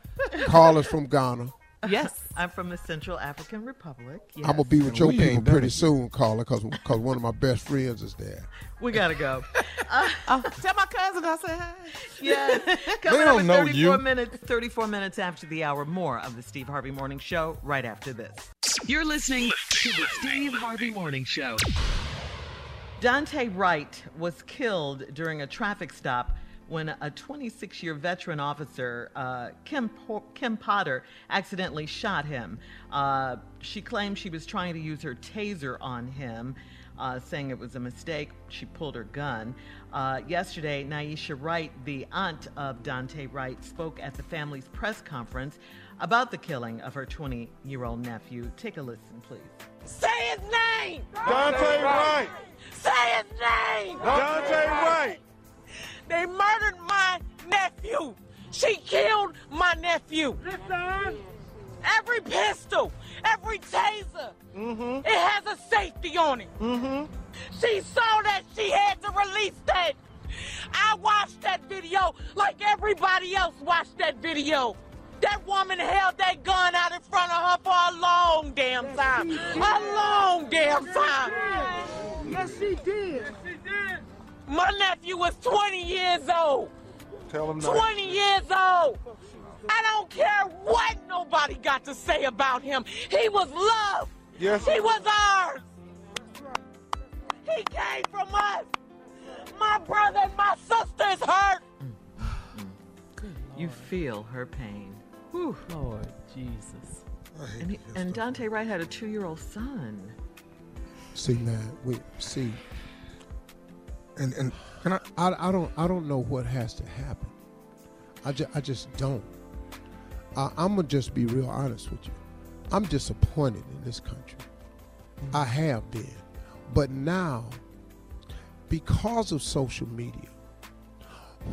Carla's from Ghana. Yes. I'm from the Central African Republic. Yes. I'm gonna be with your We people ain't done pretty soon, Carla, because because one of my best friends is there. We gotta go. Oh, tell my cousin I said hi. Yes. Coming They don't in know 34 you. minutes, 34 minutes after the hour. More of the Steve Harvey Morning Show right after this. You're listening to the Steve Harvey Morning Show. Daunte Wright was killed during a traffic stop when a 26 year veteran officer, uh, Kim, Po- Kim Potter, accidentally shot him. Uh, she claimed she was trying to use her taser on him. Uh, saying it was a mistake, she pulled her gun. Uh, yesterday, Naisha Wright, the aunt of Daunte Wright, spoke at the family's press conference about the killing of her 20 year old nephew. Take a listen, please. Say his name! Daunte Wright! Say his name! Daunte Wright! They murdered my nephew! She killed my nephew! Listen! Every pistol, every taser, it has a safety on it. Mm-hmm. She saw that she had to release that. I watched that video like everybody else watched that video. That woman held that gun out in front of her for a long damn time. A long damn time. Yes, she did. Yes, she did. My nephew was 20 years old. Tell him not. 20 years old. I don't care what nobody got to say about him. He was loved. Yes. He was ours. He came from us. My brother and my sister's is hurt. You feel her pain. Whew. Lord Jesus. And, he, and Daunte Wright had a two year old son. See, man, we see. And and can I? I, I don't I don't know what has to happen. I just I just don't. I, I'm gonna just be real honest with you. I'm disappointed in this country. Mm-hmm. I have been, but now, because of social media,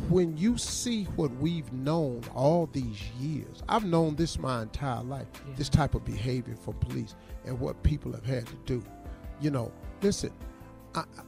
when you see what we've known all these years, I've known this my entire life. This type of behavior from police and what people have had to do. You know, listen. I, I-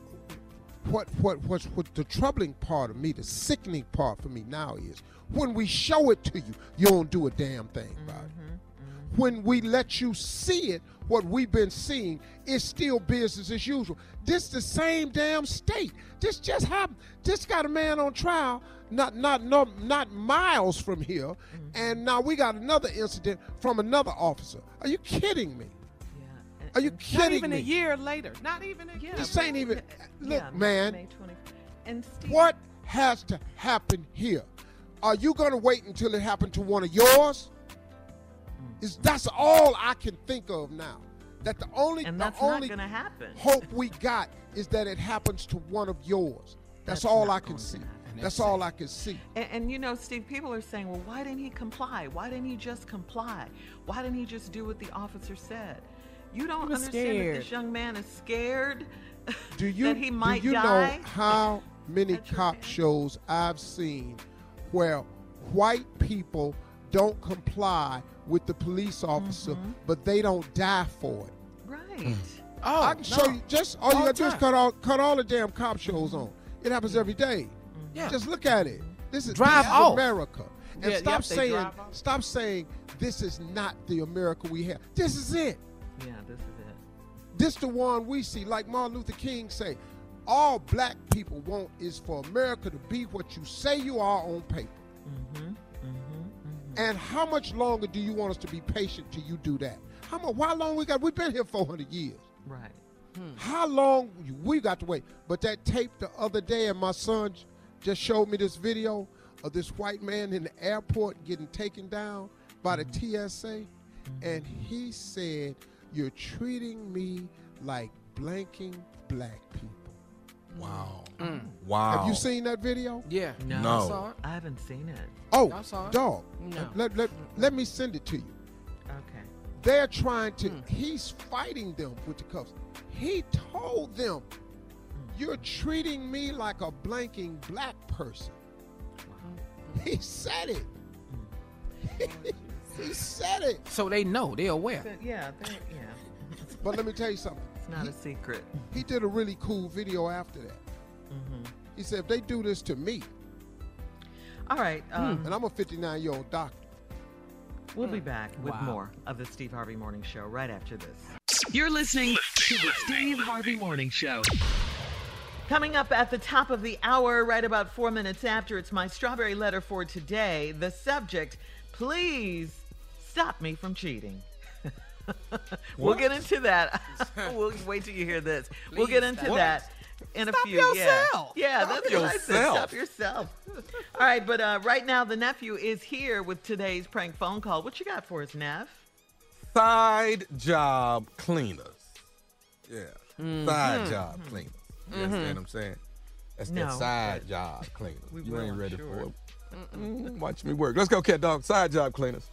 what what what's what the troubling part of me, the sickening part for me now is when we show it to you, you don't do a damn thing about it. Mm-hmm, mm-hmm. When we let you see it, what we've been seeing is still business as usual. This the same damn state. This just happened. This got a man on trial, not not no, not miles from here, mm-hmm. and now we got another incident from another officer. Are you kidding me? Are you kidding me? Not even me? a year later. Not even a year. This ain't even. Look, Yeah, man. May 20. And Steve, What has to happen here? Are you going to wait until it happened to one of yours? Mm. Is that's all I can think of now. That the only And the only gonna happen. hope we got is that it happens to one of yours. That's, That's all I can see. That's all I can see. And, and you know, Steve, people are saying, well, why didn't he comply? Why didn't he just comply? Why didn't he just do what the officer said? You don't was understand that this young man is scared Do you that he might do you die. know how many cop shows I've seen where white people don't comply with the police officer, Mm-hmm. but they don't die for it? Right. Oh, I can show you. Just all, you gotta do is cut all cut all the damn cop shows mm-hmm. on. It happens every day. Mm-hmm. Yeah. Just look at it. This is Drive this is off. America. And Yeah, stop yep, saying stop saying this is not the America we have. This is it. Yeah, this is it. This the one we see. Like Martin Luther King say, all black people want is for America to be what you say you are on paper. Mm-hmm, mm-hmm, mm-hmm. And how much longer do you want us to be patient till you do that? How much? How long we got? We've been here 400 years. Right. Hmm. How long we got to wait? But that tape the other day, and my son just showed me this video of this white man in the airport getting taken down by the TSA, and he said, "You're treating me like blanking black people." Wow. Mm. Wow. Have you seen that video? Yeah. No. No. I saw it. I haven't seen it. Oh, I saw it. dog. No. Let, let, let me send it to you. Okay. They're trying to, Hmm. he's fighting them with the cuffs. He told them, You're treating me like a blanking black person. He said it. he said it. So they know. They're aware. But yeah, they, yeah. But let me tell you something. It's not a secret. He did a really cool video after that. Mm-hmm. He said, if they do this to me, All right. Um, and I'm a 59 year old doctor. We'll be back with Wow. more of the Steve Harvey Morning Show right after this. You're listening to the Steve Harvey Morning Show. Coming up at the top of the hour, right about four minutes after, it's my strawberry letter for today. The subject, please stop me from cheating. we'll get into that. we'll wait till you hear this. we'll get into stop. that in a Stop few. yourself. Yeah, yeah Stop that's what I said. Stop yourself. All right, but uh, right now the nephew is here with today's prank phone call. What you got for us, Neff? Side job cleaners. Yeah. Mhm. Side job cleaners. You Mhm. understand what I'm saying? That's No, that side job cleaners. We you ain't ready sure. for it. Mm, Watch me work. Let's go, cat dog. Side job cleaners.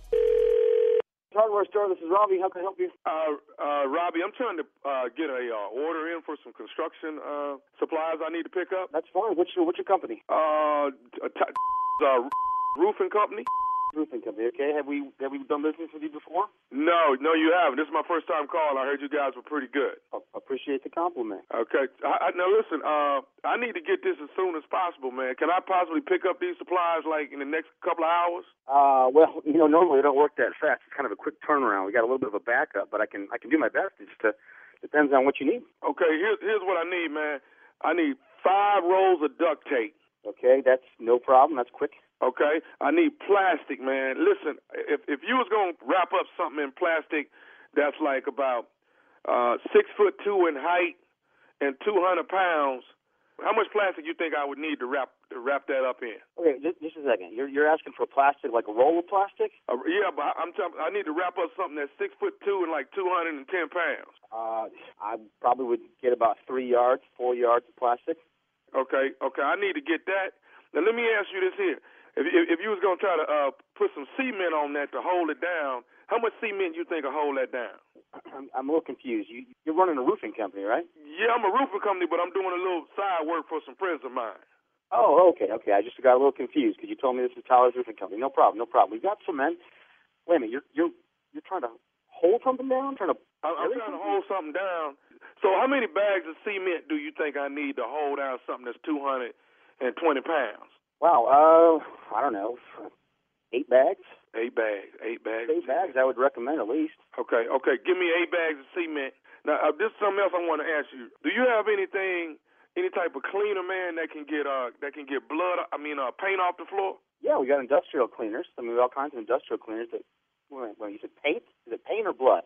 Hardware store. This is Robbie. How can I help you? Uh, uh, Robbie, I'm trying to uh, get a uh, order in for some construction uh, supplies I need to pick up. That's fine. What's your What's your company? Uh, t- t- uh, roofing company. Roofing company. Okay. Have we Have we done business with you before? No, no, you haven't. This is my first time calling. I heard you guys were pretty good. Appreciate the compliment. Okay. I, I, now listen. Uh, I need to get this as soon as possible, man. Can I possibly pick up these supplies like in the next couple of hours? Uh, well, you know, normally we don't work that fast. It's kind of a quick turnaround. We got a little bit of a backup, but I can I can do my best. It just uh, depends on what you need. Okay. Here's here's what I need, man. I need five rolls of duct tape. Okay, that's no problem. That's quick. Okay, I need plastic, man. Listen, if if you was gonna wrap up something in plastic that's like about uh six foot two in height and two hundred pounds, how much plastic you think I would need to wrap to wrap that up in? Okay, just, just a second. You're you're asking for plastic, like a roll of plastic? Uh, yeah, but I- I'm talking. I need to wrap up something that's six foot two and like two hundred and ten pounds. Uh, I probably would get about three yards, four yards of plastic. Okay, okay, I need to get that. Now let me ask you this here: if if, if you was gonna try to uh put some cement on that to hold it down, how much cement you think will hold that down? I'm, I'm a little confused. You you're running a roofing company, right? Yeah, I'm a roofing company, but I'm doing a little side work for some friends of mine. Oh, okay, okay. I just got a little confused because you told me this is Tyler's Roofing Company. No problem, no problem. We got cement. Wait a minute, you're you're you're trying to hold something down? Trying to? I'm, I'm trying to hold something down. So, how many bags of cement do you think I need to hold down something that's 220 pounds? Wow. Uh, I don't know. Eight bags. Eight bags. Eight bags. Eight bags. I would recommend at least. Okay, okay. Give me eight bags of cement. Now, uh, this is something else I want to ask you. Do you have anything, any type of cleaner, man, that can get uh that can get blood? I mean, uh, paint off the floor? Yeah, we got industrial cleaners. I mean, we have all kinds of industrial cleaners that. Wait, wait, you said paint? Is it paint or blood?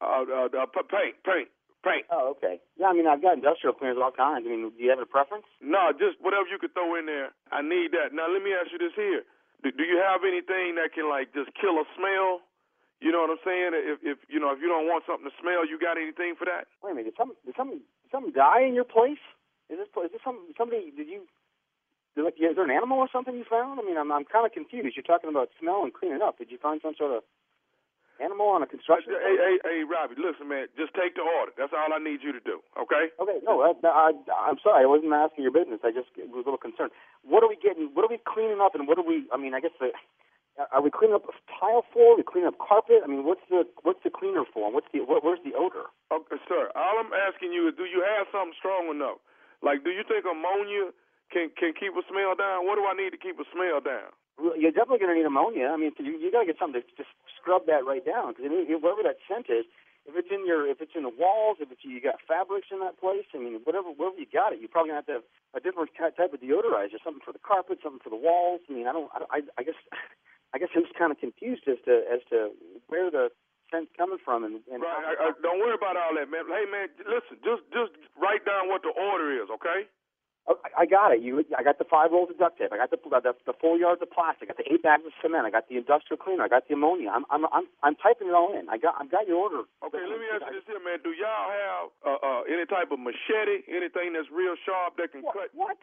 Uh, uh, uh paint, paint, paint. Oh, okay. Yeah, I mean, I've got industrial cleaners of all kinds. I mean, do you have a preference? No, just whatever you could throw in there. I need that. Now, let me ask you this here: Do, do you have anything that can like just kill a smell? You know what I'm saying? If if you know if you don't want something to smell, you got anything for that? Wait a minute. Did some did some something die in your place? Is this is this some somebody? Did you? Did, like, is there an animal or something you found? I mean, I'm I'm kind of confused. You're talking about smell and cleaning up. Did you find some sort of animal on a construction? Hey, hey, hey, Robbie, listen, man. Just take the order. That's all I need you to do. Okay? Okay, no, I, I, I'm sorry. I wasn't asking your business. I just was a little concerned. What are we getting? What are we cleaning up? And what are we? I mean, I guess the. Are we cleaning up tile floor? Are we cleaning up carpet? I mean, what's the what's the cleaner for? What's the what, where's the odor? Okay, sir. All I'm asking you is, do you have something strong enough? Like, do you think ammonia can can keep a smell down? What do I need to keep a smell down? You're definitely going to need ammonia. I mean, you, you got to get something to just scrub that right down because wherever that scent is, if it's in your, if it's in the walls, if it's you got fabrics in that place, I mean, whatever, wherever you got it, you're probably gonna have to have a different type of deodorizer, something for the carpet, something for the walls. I mean, I don't, I, don't, I, I guess, I guess I'm just kind of confused as to as to where the scent's coming from and. and Right. I, I, don't worry about all that, man. Hey, man, listen. Just just write down what the order is, okay? Oh, I- I got it. You, I got the five rolls of duct tape. I got the the, the four yards of plastic. I got the eight bags of cement. I got the industrial cleaner. I got the ammonia. I'm I'm I'm, I'm typing it all in. I got I've got your order. Okay, let me ask you this here, man. Do y'all have uh, uh, any type of machete, anything that's real sharp that can cut? What?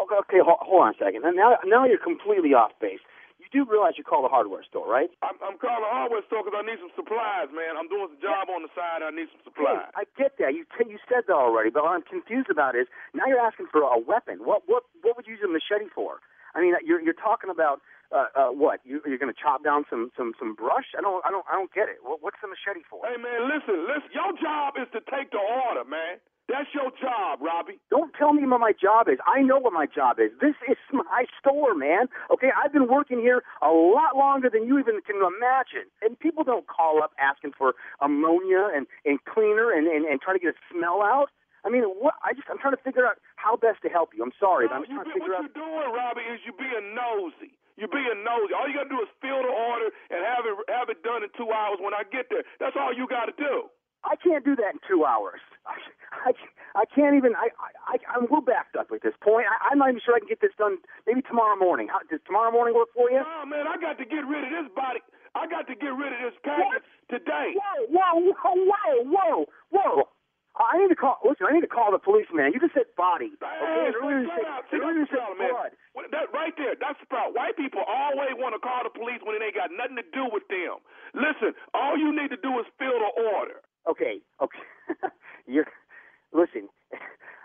Okay, okay. Hold, hold on a second. Now now you're completely off base. You do realize you call the hardware store, right? I'm, I'm calling the hardware store because I need some supplies, man. I'm doing some job on the side. I need some supplies. I get that. You t- you said that already, but what I'm confused about is now you're asking for a weapon. What what what would you use a machete for? I mean, you're you're talking about uh, uh, what? You, you're going to chop down some some some brush? I don't I don't I don't get it. What, what's the machete for? Hey, man, listen, listen. Your job is to take the order, man. That's your job, Robbie. Don't tell me what my job is. I know what my job is. This is my store, man. Okay, I've been working here a lot longer than you even can imagine. And people don't call up asking for ammonia and, and cleaner and, and, and trying to get a smell out. I mean, what? I just I'm trying to figure out how best to help you. I'm sorry, but I'm just trying to figure what out. you're doing, Robbie, is you being nosy. You're being nosy. All you gotta do is fill the order and have it have it done in two hours when I get there. That's all you gotta do. I can't do that in two hours. I, I, I can't even. I, I, I, we're backed up at this point. I, I'm not even sure I can get this done. Maybe tomorrow morning. How, does tomorrow morning work for you? Oh man, I got to get rid of this body. I got to get rid of this package today. Whoa, whoa, whoa, whoa, whoa! I need to call. Listen, I need to call the policeman. You just said body. Okay, Hey, and shut said, up. See, and that's the problem, man. blood. That right there, that's the problem. White people always want to call the police when it ain't got nothing to do with them. Listen, all you need to do is fill the order. Okay, okay. You're listen.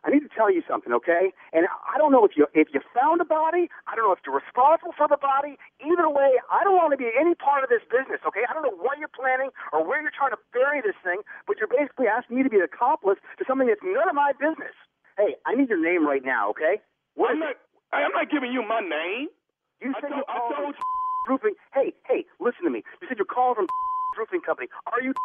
I need to tell you something, okay? And I don't know if you if you found a body. I don't know if you're responsible for the body. Either way, I don't want to be any part of this business, okay? I don't know what you're planning or where you're trying to bury this thing, but you're basically asking me to be an accomplice to something that's none of my business. Hey, I need your name right now, okay? What I'm not. I'm not giving you my name. You I said told- you're I calling told from roofing. Hey, hey, listen to me. You said you're calling from roofing company. Are you?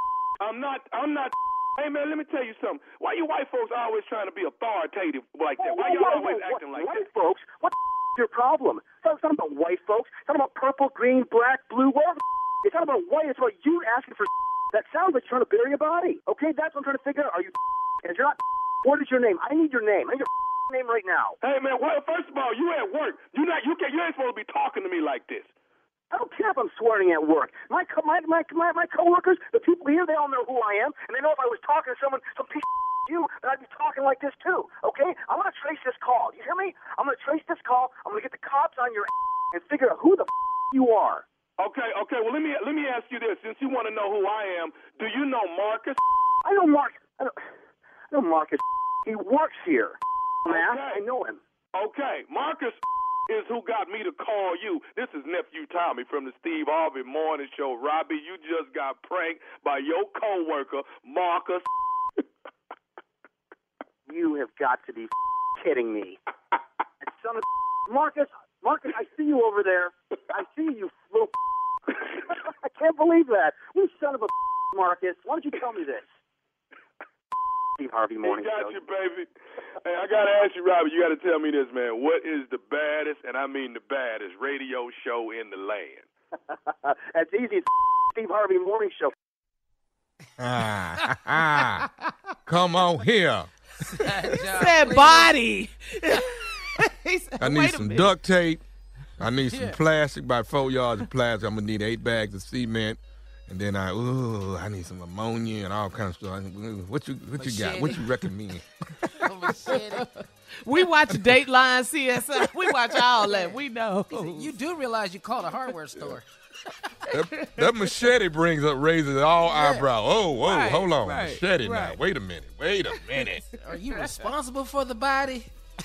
I'm not. I'm not. Hey man, let me tell you something. Why you white folks always trying to be authoritative like that? Why y'all whoa, always whoa, acting like white that? folks? What the is your problem? It's not, it's not about white folks. It's not about purple, green, black, blue, whatever. It's not about white. It's about you asking for that sounds like you're trying to bury a body. Okay, that's what I'm trying to figure out. Are you? And if you're not, what is your name? I need your name. I need your name right now. Hey man, well first of all, you at work. You not. You can. You ain't supposed to be talking to me like this. I don't care if I'm swearing at work. My co- my my my, my coworkers, the people here, they all know who I am, and they know if I was talking to someone, some piece of you, that I'd be talking like this too. Okay? I'm gonna trace this call. You hear me? I'm gonna trace this call. I'm gonna get the cops on your and figure out who the you are. Okay, okay. Well, let me let me ask you this. Since you want to know who I am, do you know Marcus? I know Mark. I know, I know Marcus. He works here. Man, I know him. Okay, Marcus is who got me to call you. This is nephew Tommy from the Steve Harvey Morning Show. Robbie, you just got pranked by your coworker Marcus. You have got to be kidding me. Son of Marcus, Marcus, I see you over there. I see you, you little. I can't believe that. You son of a Marcus. Why don't you tell me this? Steve Harvey Morning Show. got you, baby. Hey, I gotta ask you, Robbie. You gotta tell me this, man. What is the baddest, and I mean the baddest, radio show in the land? That's easy. It's Steve Harvey Morning Show. Ah, Come on here. said body. Said, I need some minute. duct tape. I need some Yeah. plastic, about four yards of plastic. I'm gonna need eight bags of cement, and then I ooh, I need some ammonia and all kinds of stuff. What you what you got? What you recommend? We watch Dateline CSI. We watch all that. We know. You do realize you called a hardware store. that, that machete brings up raises all eyebrow. Oh, whoa, Right, hold on, right, machete now. Wait a minute. Wait a minute. Are you responsible for the body?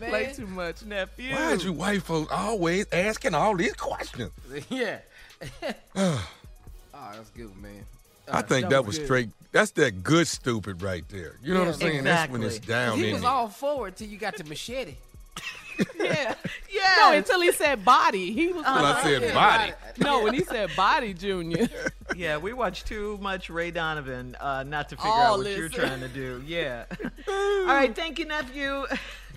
Play too much, nephew. Why is you white folks always asking all these questions? yeah. oh, that's good, man. I think that was straight. That's that good stupid right there. You know what I'm saying? That's when it's down He was there. all forward till you got the machete. Yeah. Yeah. No, until he said body. He was. Until I said body. No, when he said body, Junior. Yeah, we watch too much Ray Donovan uh, not to figure Oh, out what you're trying to do. Yeah. All right, thank you, nephew.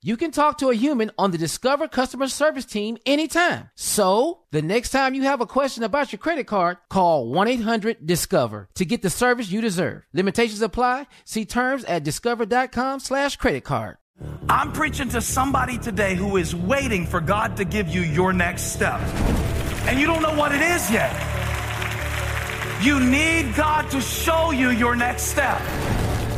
You can talk to a human on the Discover customer service team anytime. So, the next time you have a question about your credit card, call 1 800 Discover to get the service you deserve. Limitations apply. See terms at discover.com slash credit card. I'm preaching to somebody today who is waiting for God to give you your next step. And you don't know what it is yet. You need God to show you your next step.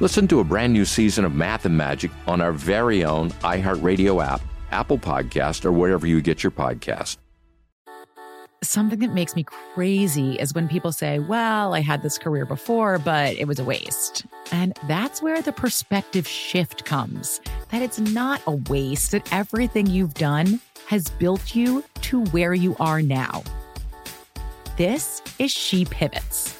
Listen to a brand new season of Math and Magic on our very own iHeartRadio app, Apple Podcast, or wherever you get your podcast. Something that makes me crazy is when people say, Well, I had this career before, but it was a waste. And that's where the perspective shift comes that it's not a waste, that everything you've done has built you to where you are now. This is She Pivots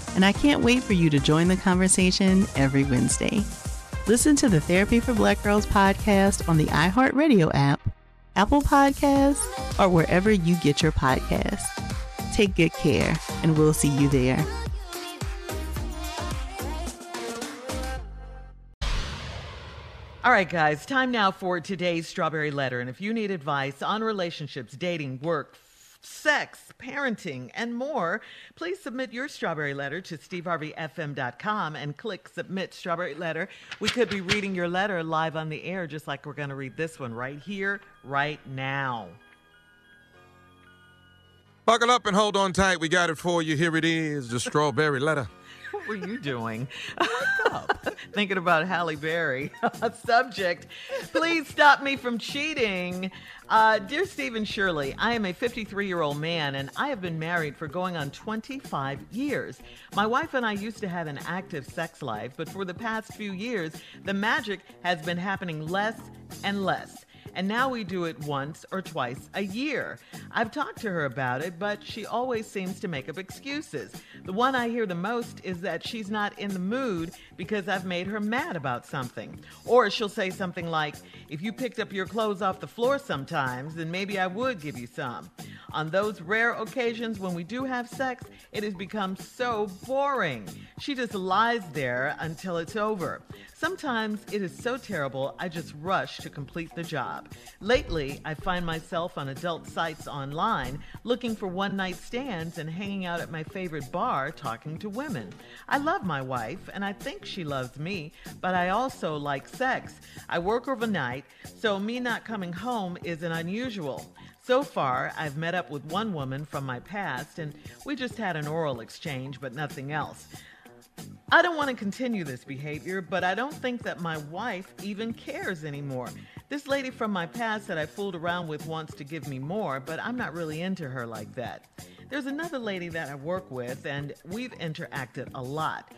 and I can't wait for you to join the conversation every Wednesday. Listen to the Therapy for Black Girls podcast on the iHeartRadio app, Apple Podcasts, or wherever you get your podcasts. Take good care, and we'll see you there. All right, guys, time now for today's Strawberry Letter. And if you need advice on relationships, dating, work, sex, parenting, and more, please submit your strawberry letter to steveharveyfm.com and click Submit Strawberry Letter. We could be reading your letter live on the air, just like we're going to read this one right here, right now. Buckle up and hold on tight. We got it for you. Here it is the strawberry letter. What were you doing? Thinking about Halle Berry. Subject, please stop me from cheating. Uh, dear Stephen Shirley, I am a 53 year old man and I have been married for going on 25 years. My wife and I used to have an active sex life, but for the past few years, the magic has been happening less and less. And now we do it once or twice a year. I've talked to her about it, but she always seems to make up excuses. The one I hear the most is that she's not in the mood because I've made her mad about something. Or she'll say something like, If you picked up your clothes off the floor sometimes, then maybe I would give you some. On those rare occasions when we do have sex, it has become so boring. She just lies there until it's over. Sometimes it is so terrible, I just rush to complete the job. Lately, I find myself on adult sites online looking for one night stands and hanging out at my favorite bar talking to women. I love my wife and I think she loves me, but I also like sex. I work overnight, so me not coming home isn't unusual. So far, I've met up with one woman from my past and we just had an oral exchange, but nothing else. I don't want to continue this behavior, but I don't think that my wife even cares anymore. This lady from my past that I fooled around with wants to give me more, but I'm not really into her like that. There's another lady that I work with, and we've interacted a lot.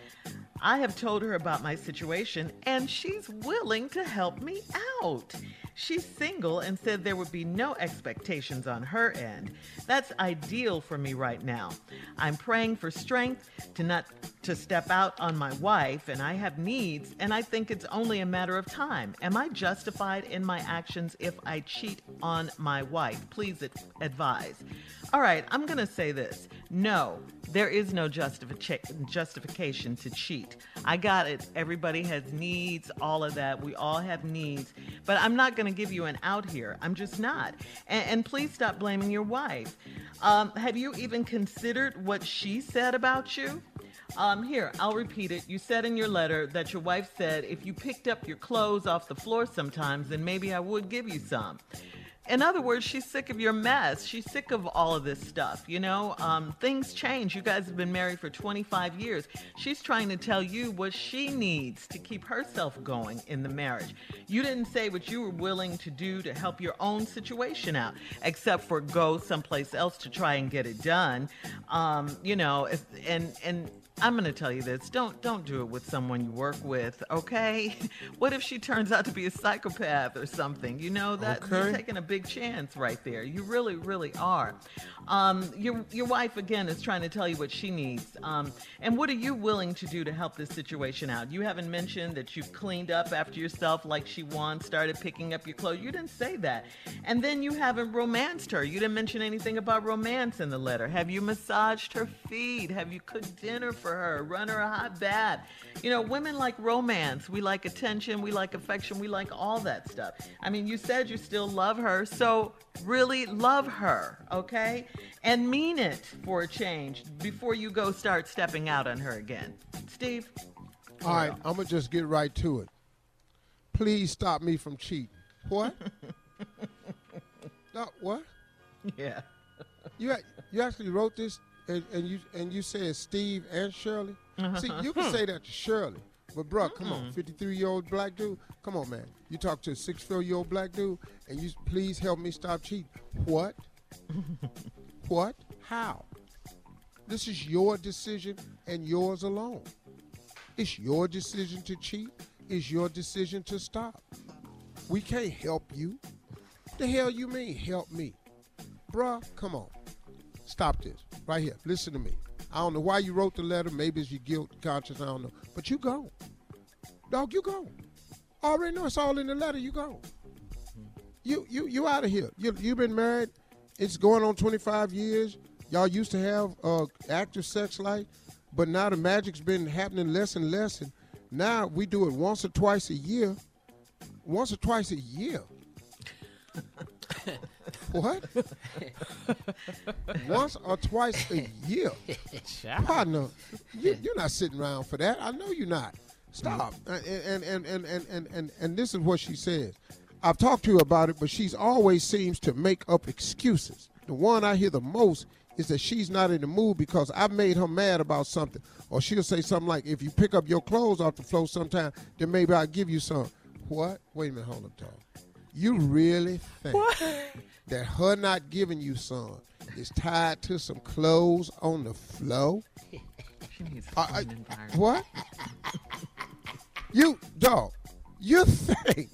I have told her about my situation, and she's willing to help me out. She's single and said there would be no expectations on her end. That's ideal for me right now. I'm praying for strength to not to step out on my wife and I have needs and I think it's only a matter of time. Am I justified in my actions if I cheat on my wife? Please advise. All right, I'm going to say this. No, there is no justific- justification to cheat. I got it. Everybody has needs, all of that. We all have needs. But I'm not going to give you an out here. I'm just not. And, and please stop blaming your wife. Um, have you even considered what she said about you? Um, here, I'll repeat it. You said in your letter that your wife said if you picked up your clothes off the floor sometimes, then maybe I would give you some. In other words, she's sick of your mess. She's sick of all of this stuff. You know, um, things change. You guys have been married for 25 years. She's trying to tell you what she needs to keep herself going in the marriage. You didn't say what you were willing to do to help your own situation out, except for go someplace else to try and get it done. Um, you know, and and I'm going to tell you this. Don't don't do it with someone you work with, okay? What if she turns out to be a psychopath or something? You know that okay. you're taking a big chance right there. You really really are. Um, your your wife again is trying to tell you what she needs. Um, and what are you willing to do to help this situation out? You haven't mentioned that you've cleaned up after yourself like she wants, started picking up your clothes. You didn't say that. And then you haven't romanced her. You didn't mention anything about romance in the letter. Have you massaged her feet? Have you cooked dinner for her? Run her a hot bath? You know, women like romance. We like attention. We like affection. We like all that stuff. I mean, you said you still love her, so really love her, okay? and mean it for a change before you go start stepping out on her again. Steve? All right, I'm going to just get right to it. Please stop me from cheating. What? no, what? Yeah. You you actually wrote this and, and you and you said Steve and Shirley. Uh-huh. See, you can say that to Shirley, but bro, come on, 53 year old black dude, come on, man. You talk to a six year old black dude, and you please help me stop cheating. What? What? How? This is your decision and yours alone. It's your decision to cheat. It's your decision to stop. We can't help you. The hell you mean help me? Bruh, come on. Stop this. Right here. Listen to me. I don't know why you wrote the letter. Maybe it's your guilt conscience. I don't know. But you go. Dog, you go. Already know it's all in the letter. You go. You you you out of here. You you've been married it's going on 25 years. Y'all used to have uh, active sex life, but now the magic's been happening less and less. And now we do it once or twice a year. Once or twice a year. What? Once or twice a year. Partner, you, are not sitting around for that. I know you're not. Stop. Mm. And, and, and, and, and, and, and, and this is what she says. I've talked to her about it, but she's always seems to make up excuses. The one I hear the most is that she's not in the mood because I made her mad about something. Or she'll say something like, if you pick up your clothes off the floor sometime, then maybe I'll give you some. What? Wait a minute, hold up, dog. You really think what? that her not giving you some is tied to some clothes on the floor? she needs uh, I, What? you, dog, you think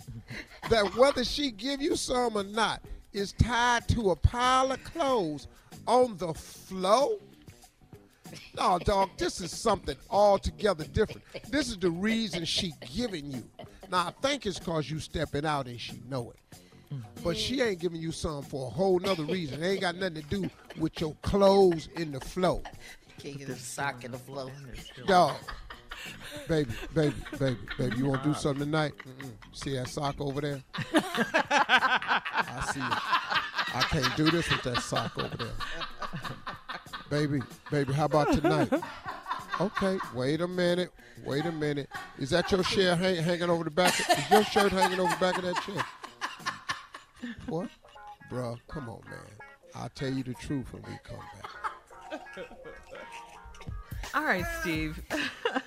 that whether she give you some or not is tied to a pile of clothes on the floor? No, dog, this is something altogether different. This is the reason she giving you. Now, I think it's because you stepping out and she know it. But she ain't giving you some for a whole nother reason. It ain't got nothing to do with your clothes in the flow. Can't get a sock in the flow. Dog. Baby, baby, baby, baby, you want to do something tonight? Mm-mm. See that sock over there? I see it. I can't do this with that sock over there. Baby, baby, how about tonight? Okay, wait a minute. Wait a minute. Is that your chair hang, hanging over the back? Of, is your shirt hanging over the back of that chair? What? Bruh, come on, man. I'll tell you the truth when we come back. All right, Steve.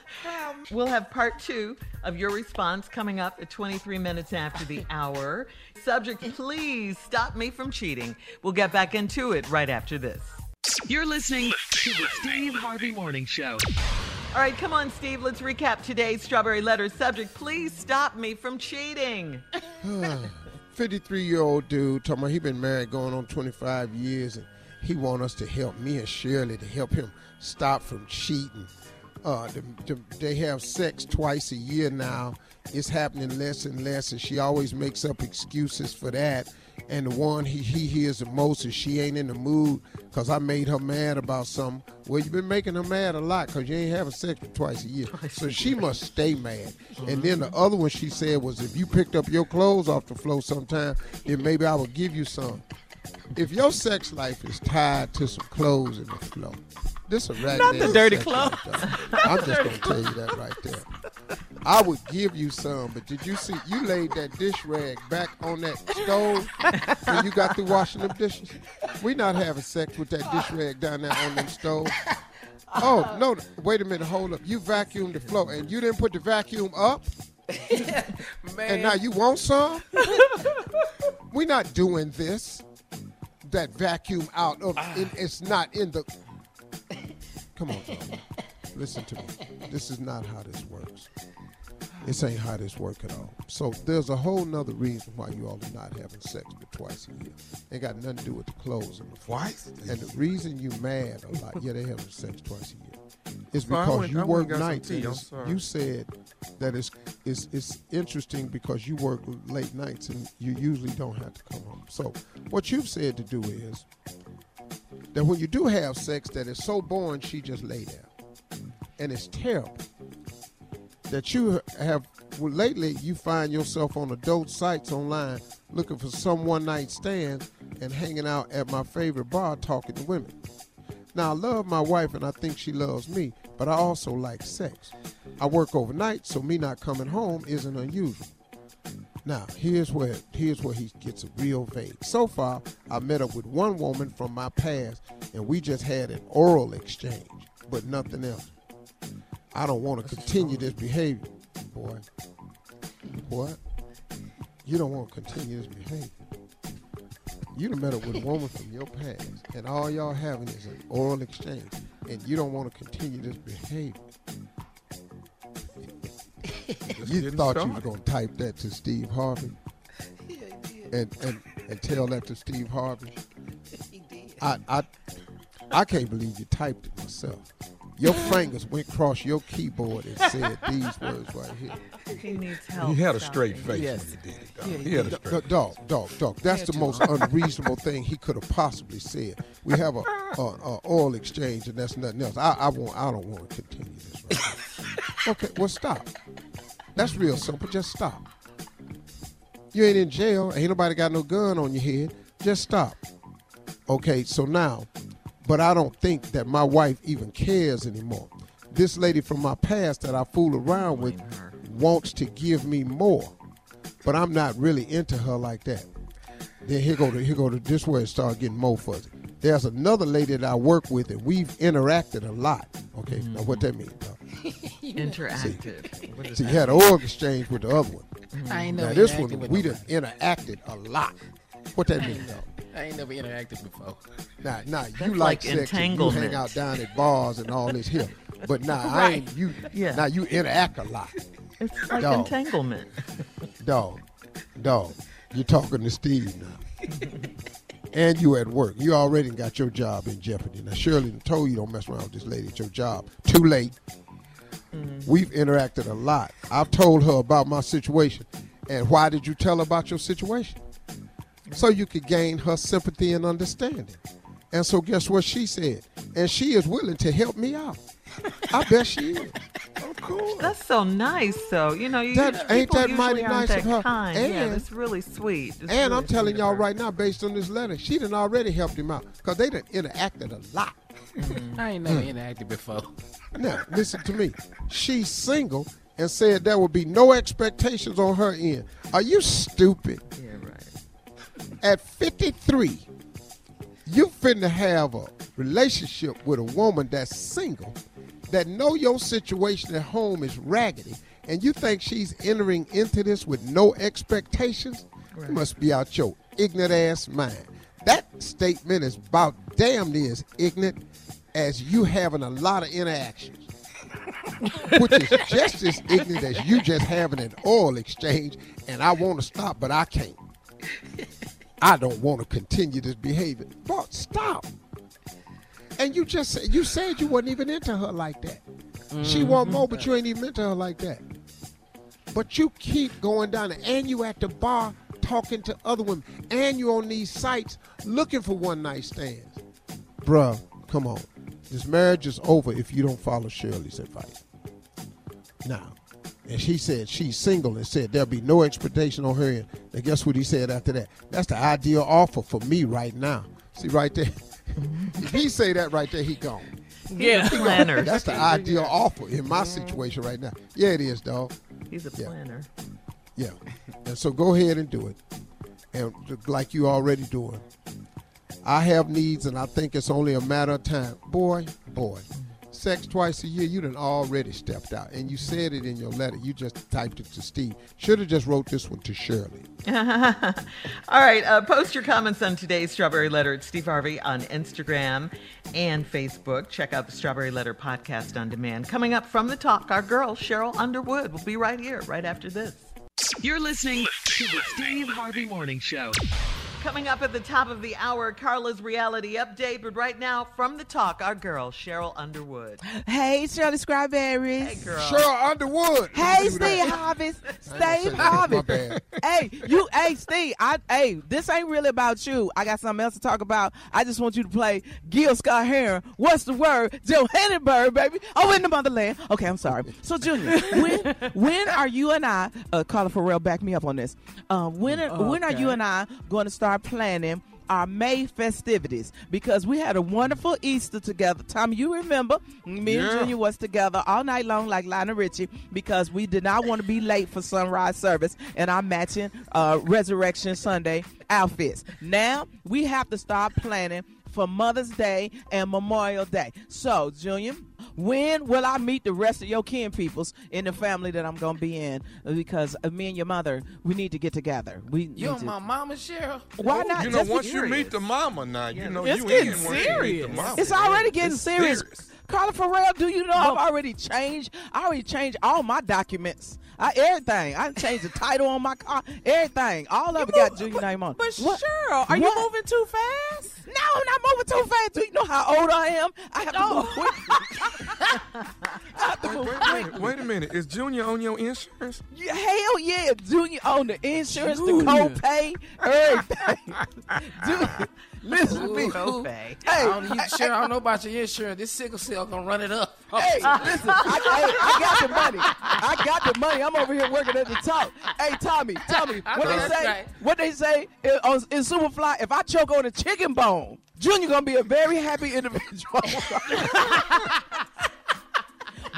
we'll have part two of your response coming up at 23 minutes after the hour. Subject, please stop me from cheating. We'll get back into it right after this. You're listening to the Steve Harvey Morning Show. All right, come on, Steve. Let's recap today's Strawberry Letter subject. Please stop me from cheating. 53 year old dude talking about he been married going on 25 years and he want us to help me and Shirley to help him stop from cheating. Uh, the, the, they have sex twice a year now. It's happening less and less, and she always makes up excuses for that. And the one he, he hears the most is she ain't in the mood because I made her mad about something. Well, you've been making her mad a lot because you ain't having sex twice a year. So she must stay mad. And then the mm-hmm. other one she said was if you picked up your clothes off the floor sometime, then maybe I would give you some. If your sex life is tied to some clothes in the floor, this a raggedy Not the dirty clothes. life. I'm just gonna tell you that right there. I would give you some, but did you see you laid that dish rag back on that stove when you got through washing them dishes? We not having sex with that dish rag down there on them stove. Oh no! Wait a minute, hold up. You vacuumed the floor and you didn't put the vacuum up, and now you want some? we not doing this. That vacuum out of ah. in, it's not in the. Come on. Listen to me. This is not how this works. This ain't how this work at all. So there's a whole nother reason why you all are not having sex but twice a year. Ain't got nothing to do with the clothes and the twice. And the reason you mad a lot, yeah, they having sex twice a year, is Sorry, I because went- you work nights. it's- you said that it's, it's it's interesting because you work late nights and you usually don't have to come home. So what you've said to do is that when you do have sex, that it's so boring she just lay there, and it's terrible that you have well, lately you find yourself on adult sites online looking for some one night stand and hanging out at my favorite bar talking to women. Now I love my wife and I think she loves me, but I also like sex. I work overnight, so me not coming home isn't unusual. Now, here's where here's where he gets real vague. So far, I met up with one woman from my past, and we just had an oral exchange, but nothing else. I don't want to continue this behavior, boy. What? You don't want to continue this behavior. You done met up with a woman from your past, and all y'all having is an oral exchange, and you don't want to continue this behavior. you thought you was gonna type that to Steve Harvey, and and and tell that to Steve Harvey. I I I can't believe you typed it myself. Your fingers went across your keyboard and said these words right here. He needs He help. had a straight face Yes. when he did it. Dog. Yeah, he had a D- straight. Dog, dog, dog. That's the most unreasonable thing he could have possibly said. We have a, a, a oil exchange, and that's nothing else. I, I want. I don't want to continue this. Right now. Okay, well, stop. That's real simple. Just stop. You ain't in jail. Ain't nobody got no gun on your head. Just stop. Okay, so now, but I don't think that my wife even cares anymore. This lady from my past that I fool around with wants to give me more, but I'm not really into her like that. Then here go to here go to this where it start getting more fuzzy. There's another lady that I work with, and we've interacted a lot. Okay, now what that mean? dog? Interactive. See, you had an oil exchange with the other one. I ain't now this one we nobody. done interacted a lot. What that mean, though? I ain't never interacted before. Nah, nah, you like, like sex and you hang out down at bars and all this here. But nah, I ain't you Yeah. now you interact a lot. It's like Dog. entanglement. Dog. Dog, you're talking to Steve now. and you at work. You already got your job in jeopardy. Now, Shirley done told you don't mess around with this lady at your job. Too late. Mm. We've interacted a lot. I've told her about my situation. And why did you tell her about your situation? So you could gain her sympathy and understanding. And so guess what she said? And she is willing to help me out. I bet she is. That's so nice, though. You know, you, That- people ain't that usually mighty aren't nice that of her? Kind. yeah, And- that's really sweet. It's and I'm telling y'all of her. right now, based on this letter, she done already helped him out because they done interacted a lot. I ain't never Mm. interacted before. Now, listen to me. She's single and said there would be no expectations on her end. Are you stupid? Yeah, right. At 53, you finna have a relationship with a woman that's single, that know your situation at home is raggedy, and you think she's entering into this with no expectations? You must be out your ignorant ass mind. That statement is about damn near as ignorant as you having a lot of interactions. which is just as ignorant as you just having an oil exchange and I want to stop, but I can't. I don't want to continue this behavior. But stop. And you just said you said you wasn't even into her like that. She mm-hmm. want more, but you ain't even into her like that. But you keep going down there, and you at the bar talking to other women, and you on these sites looking for one night stands. Bruh, come on. This marriage is over if you don't follow Shirley's advice. Now, and she said she's single and said there'll be no expectation on her end. Now, guess what he said after that? That's the ideal offer for me right now. See right there? if he say that right there, he gone. He's a planner. That's the ideal offer in my situation right now. Yeah, it is, dog. He's a Yeah. planner. Yeah. And so go ahead and do it. And like you already doing. I have needs and I think it's only a matter of time. Boy, boy. Sex twice a year, you done already stepped out. And you said it in your letter. You just typed it to Steve. Should have just wrote this one to Shirley. All right, uh, post your comments on today's Strawberry Letter at Steve Harvey on Instagram and Facebook. Check out the Strawberry Letter podcast on demand. Coming up from the talk, our girl Sheryl Underwood will be right here, right after this. You're listening to the Steve Harvey Morning Show. Coming up at the top of the hour, Carla's reality update. But right now, from the talk, our girl Sheryl Underwood. Hey, Shirley Strawberries. Hey, girl. Sheryl Underwood. Hey, Steve that. Harvey. I ain't gonna say Steve that. Harvey. Hey, you, hey, Steve. I, hey, this ain't really about you. I got something else to talk about. I just want you to play Gil Scott Heron. What's the word? Joe Johannesburg, baby. Oh, in the motherland. Okay, I'm sorry. So, Junior, when when are you and I, uh, Carla Ferrell, back me up on this. Uh, when are, when are you and I going to start planning? Our May festivities because we had a wonderful Easter together. Tommy, you remember me and Yeah. Junior was together all night long like Lionel Richie because we did not want to be late for sunrise service and our matching uh, Resurrection Sunday outfits. Now we have to start planning for Mother's Day and Memorial Day. So, Junior, when will I meet the rest of your kin peoples in the family that I'm going to be in? Because uh, me and your mother, we need to get together. We You need on to- my mama, Sheryl? Why not? You know, Just be once you meet the mama now, you know It's you getting in once you meet the serious. mama. It's already getting It's serious. Carla Ferrell, do you know I've already changed? I already changed all my documents. I, everything. I changed the title on my car. Everything. All of it got Junior name on. But What? Sheryl, are you moving too fast? No, I'm not moving too fast. Do you know how old I am? I have to move quick. Oh. To move Wait a quick. minute. Wait a minute. Is Junior on your insurance? Yeah, hell yeah, Junior on the insurance, Junior. the copay, everything. Junior, listen to me. Ooh, Hey, I don't, you, I- Sheryl, I don't know about your insurance. This sickle cell gonna run it up. Hey, listen, I, hey, I got the money. I got the money. I'm over here working at the top. Hey, Tommy, Tommy, what they say? right. What they say in, on, in Superfly? If I choke on a chicken bone, Junior gonna be a very happy individual.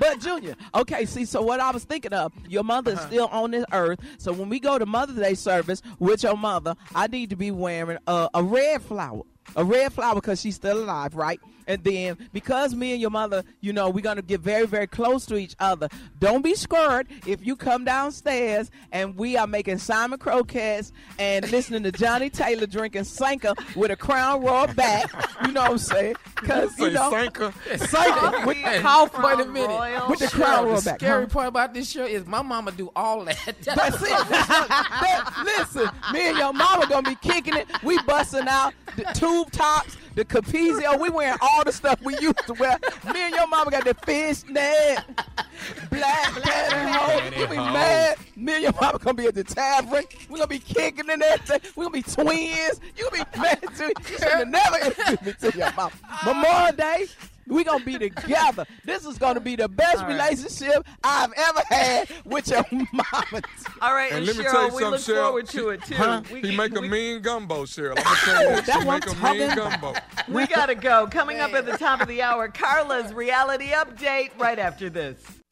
But Junior, okay, see, so what I was thinking of, your mother is uh-huh. still on this earth. So when we go to Mother's Day service with your mother, I need to be wearing a, a red flower. a red flower because she's still alive, right? And then because me and your mother, you know, we're gonna get very, very close to each other. Don't be scared if you come downstairs and we are making Simon croquettes and listening to Johnnie Taylor drinking Sanka with a Crown Royal back. You know what I'm saying? Because you know, Sanka? Sanka with Cough wait a minute. with the Sheryl, Crown Royal the back. scary huh? part about this show is my mama do all that. That's it. That's what- that- listen, me and your mama gonna be kicking it. We busting out the tube tops, the Capezio. We wearing all the stuff we used to wear. Me and your mama got the fishnet, black pantyhose. You be mad. Me and your mama gonna be at the tavern. We gonna be kicking and everything. We gonna be twins. You gonna be mad too. You should have never introduced me to your mama. Memorial Day. We gonna be together. This is gonna be the best All right. relationship I've ever had with your mama. All right, And and, let me Sheryl, tell you we something, look Sheryl. forward to it too. Huh? We, he make a we- mean gumbo, Sheryl. I'm gonna tell you that. That's She make I'm a mean gumbo. we gotta go. Coming up at the top of the hour, Carla's reality update right after this.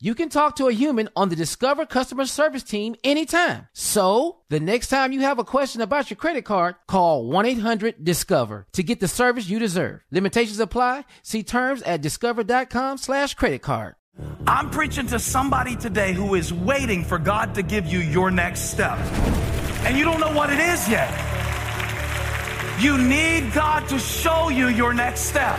You can talk to a human on the Discover customer service team anytime. So, the next time you have a question about your credit card, call 1 800 Discover to get the service you deserve. Limitations apply. See terms at discover.com/slash credit card. I'm preaching to somebody today who is waiting for God to give you your next step. And you don't know what it is yet. You need God to show you your next step.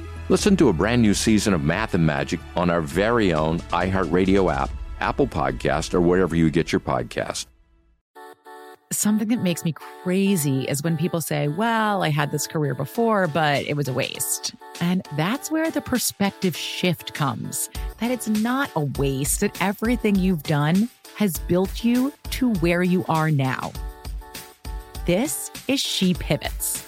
Listen to a brand new season of Math and Magic on our very own iHeartRadio app, Apple Podcast, or wherever you get your podcast. Something that makes me crazy is when people say, Well, I had this career before, but it was a waste. And that's where the perspective shift comes that it's not a waste, that everything you've done has built you to where you are now. This is She Pivots,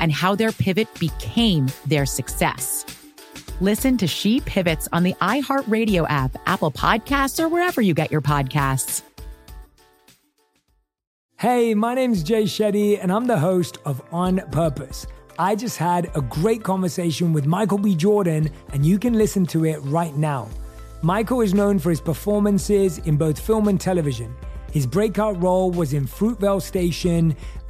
and how their pivot became their success. Listen to She Pivots on the iHeartRadio app, Apple Podcasts, or wherever you get your podcasts. Hey, my name's Jay Shetty, and I'm the host of On Purpose. I just had a great conversation with Michael B. Jordan, and you can listen to it right now. Michael is known for his performances in both film and television. His breakout role was in Fruitvale Station,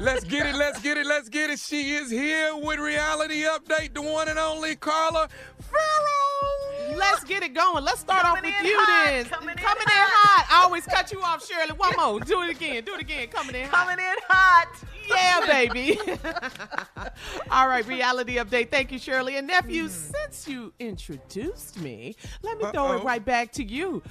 let's get it, let's get it, let's get it. She is here with reality update, the one and only Carla Ferrell. Let's get it going. Let's start Coming off with you hot, then. coming in Coming in hot. I always cut you off, Shirley. One more. Do it again. Do it again. Coming in hot. Coming in hot. Yeah, baby. All right, reality update. Thank you, Shirley. And nephew, since you introduced me, let me throw it right back to you.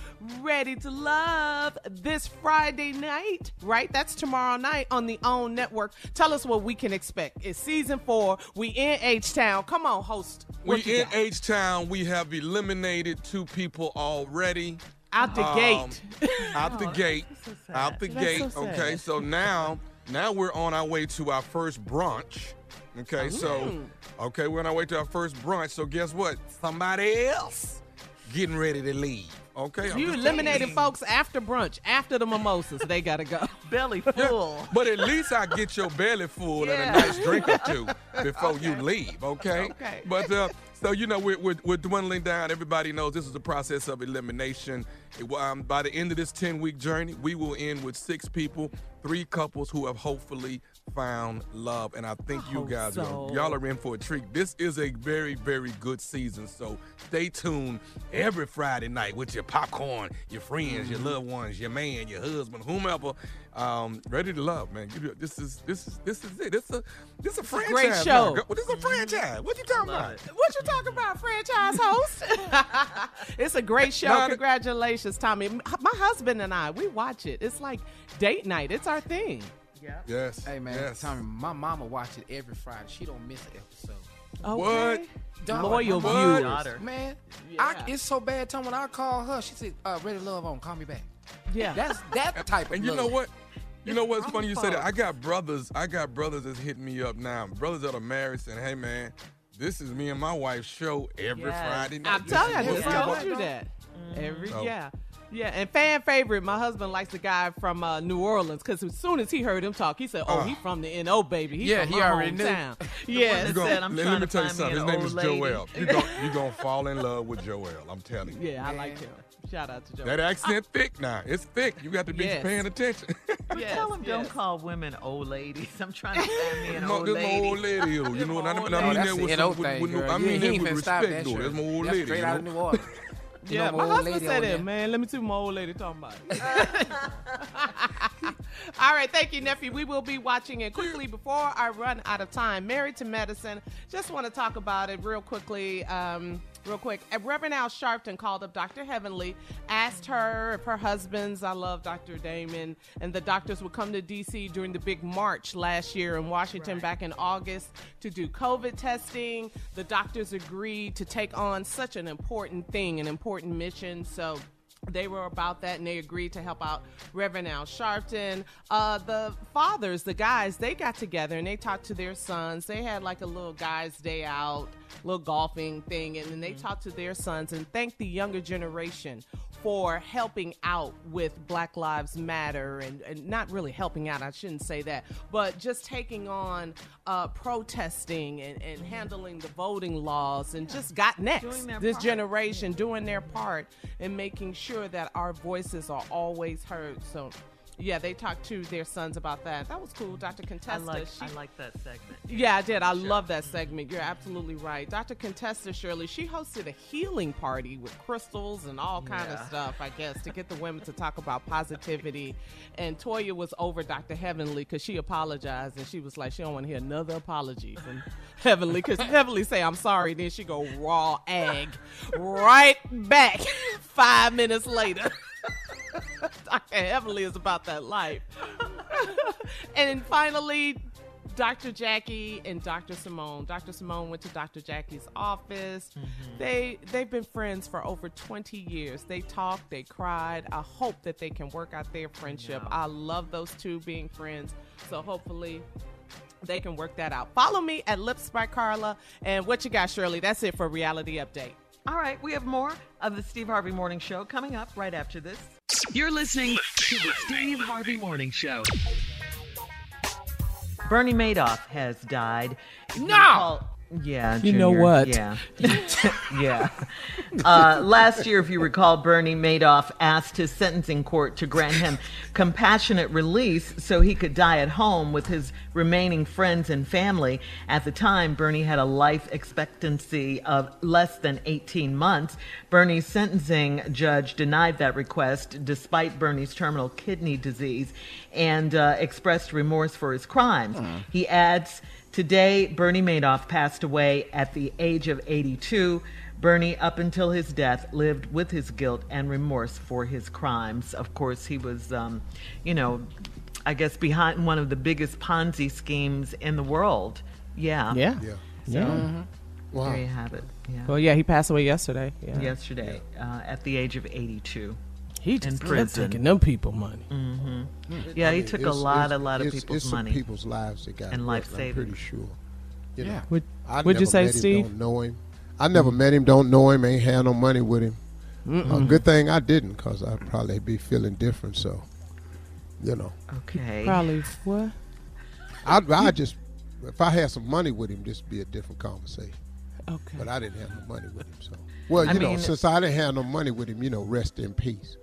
Ready to love this Friday night, right? That's tomorrow night on the OWN network. Tell us what we can expect. It's season four. We in H Town. Come on, host. We What you in got? H Town. We have eliminated two people already. Out the Um, gate. out the gate. out the That's gate. so okay, so now now we're on our way to our first brunch. Okay, so Mm. okay, we're on our way to our first brunch. So guess what? Somebody else getting ready to leave. Okay, I'm You just eliminated telling folks after brunch, after the mimosas. They gotta go. Belly full. But at least I get your belly full Yeah. and a nice drink or two before you leave, okay? Okay. But uh, so you know we're, we're, we're dwindling down. Everybody knows this is a process of elimination. It, um, by the end of this ten week journey, we will end with six people, three couples who have hopefully found love, and I think you hope guys are y'all are in for a treat. This is a very very good season, so stay tuned every Friday night with your popcorn, your friends, your loved ones, your man, your husband, whomever. Um, ready to love, man. This is this is this is it. This is a this is a franchise. great show. This is a franchise. What you talking about? What you talking about, franchise host? it's a great show. The- Congratulations, Tommy. My husband and I, we watch it. It's like date night. It's our thing. Yeah. Yes. Hey man, yes. Tommy, my mama watch it every Friday. She don't miss an episode. Okay. Dog, Loyal my viewers. daughter. Man, I, it's so bad. Tom, when I call her, she said, uh, "Ready to love on, call me back." Yeah. That's that type of. And you know what? You know what's I'm funny? You said that. I got brothers. I got brothers that's hitting me up now. Brothers that are married saying, "Hey man, this is me and my wife's show every Yes. Friday night." I'm This telling you, I just we told watch." you that. Every Oh. yeah. Yeah, and fan favorite, my husband likes the guy from uh, New Orleans because as soon as he heard him talk, he said, "Oh, Uh. he from the NO, baby. He Yeah, from he my already hometown." The Yes. one You that said, "I'm let, trying let me to tell you something. His name is lady." Joel. You're gonna, you gonna fall in love with Joel. I'm telling you. Yeah, I like him. Shout out to Joe. That accent thick now. It's thick. You got to be Yes. paying attention. Yes, Tell him don't call women old ladies. I'm trying to find me an No, old this is my lady. old lady. You know what I mean? I mean that with NO with, with. I mean that he ain't with finna respect, that though. shit. That's my old That's lady. straight out know? of New Orleans. You Yeah, know my old husband said it, man. Let me see my old lady talking about it. All right, thank you, nephew. We will be watching it quickly before I run out of time. Married to Medicine. Just want to talk about it real quickly. Um, real quick. Reverend Al Sharpton called up Dr. Heavenly, asked her if her husband's, I love Dr. Damon, and the doctors would come to D.C. during the big march last year in Washington back in August to do COVID testing. The doctors agreed to take on such an important thing, an important mission. So they were about that and they agreed to help out Reverend Al Sharpton. Uh, the fathers, the guys, they got together and they talked to their sons. They had like a little guys' day out, little golfing thing, and then they talked to their sons and thanked the younger generation for helping out with Black Lives Matter and, and not really helping out, I shouldn't say that, but just taking on uh, protesting and, and handling the voting laws and just got next. This part. generation doing their part in making sure that our voices are always heard. So, yeah, they talked to their sons about that. That was cool. Dr. Contessa. I like, she- I like that segment. yeah, I did. I love that mm-hmm. segment. You're absolutely right. Dr. Contessa Shirley, she hosted a healing party with crystals and all kind of stuff, I guess, to get the women to talk about positivity. And Toya was over Dr. Heavenly because she apologized and she was like, she don't want to hear another apology from Heavenly because Heavenly say, I'm sorry. Then she go raw egg right back five minutes later. Dr. Heavenly is about that life. and finally, Dr. Jackie and Dr. Simone. Dr. Simone went to Dr. Jackie's office. Mm-hmm. They they've been friends for over 20 years. They talked, they cried. I hope that they can work out their friendship. I love those two being friends. So hopefully they can work that out. Follow me at Lips by Carla. And what you got, Shirley? That's it for reality update. All right, we have more of the Steve Harvey Morning Show coming up right after this. You're listening to the Steve Harvey Morning Show. Bernie Madoff has died. No! Yeah, You know what? Yeah, yeah. Uh, last year, if you recall, Bernie Madoff asked his sentencing court to grant him compassionate release so he could die at home with his remaining friends and family. At the time, Bernie had a life expectancy of less than 18 months. Bernie's sentencing judge denied that request despite Bernie's terminal kidney disease and uh, expressed remorse for his crimes. He adds, Today, Bernie Madoff passed away at the age of 82. Bernie, up until his death, lived with his guilt and remorse for his crimes. Of course, he was, um, you know, I guess behind one of the biggest Ponzi schemes in the world. Yeah. Yeah. Yeah. Yeah. Mhm. Wow. There you have it. Yeah. Well, yeah, he passed away yesterday. Yeah. Yesterday, uh, at the age of 82. He just in kept prison. taking them people money. hmm Yeah, I he mean, took a it's- lot, it's- a lot of it's- people's it's some money. people's lives that got and life wrecked, I'm savings. pretty sure. You know, Yeah. Would- I would you say, met him, Steve? Don't know him. I never met him. Don't know him. Ain't had no money with him. A Mm-mm. good thing I didn't, cause I'd probably be feeling different. So, you know, Okay. Probably what? I'd, I just if I had some money with him, just be a different conversation. Okay. But I didn't have no money with him, so. Well, I you know, mean- since I didn't have no money with him, you know, rest in peace.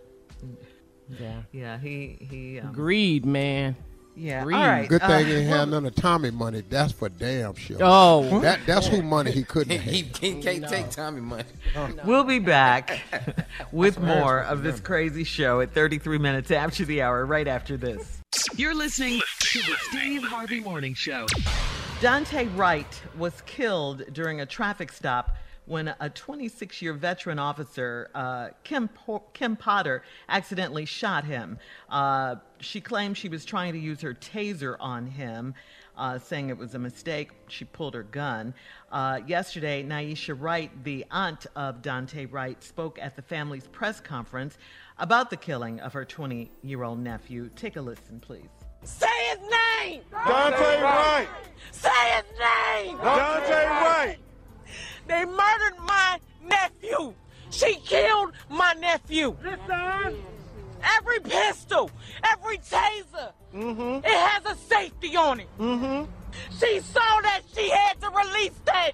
Yeah. Yeah, he he. Um, Greed, man. Yeah. Greed. All right. Good thing he uh, ain't well, had none of Tommy money. That's for damn sure. Oh. that that's who money he couldn't have. He, he can't take Tommy money. We'll be back with more of this crazy show at 33 minutes after the hour, right after this. You're listening to the Steve Harvey Morning Show. Daunte Wright was killed during a traffic stop when a 26 year veteran officer, uh, Kim, Po- Kim Potter, accidentally shot him. Uh, she claimed she was trying to use her taser on him. Uh, saying it was a mistake, she pulled her gun. Uh, yesterday, Naisha Wright, the aunt of Daunte Wright, spoke at the family's press conference about the killing of her 20 year old nephew. Take a listen, please. Say his name! Daunte Wright! Say his name! Daunte Wright! They murdered my nephew! She killed my nephew! Listen! Every pistol, every taser, it has a safety on it. Mm-hmm. She saw that she had to release that.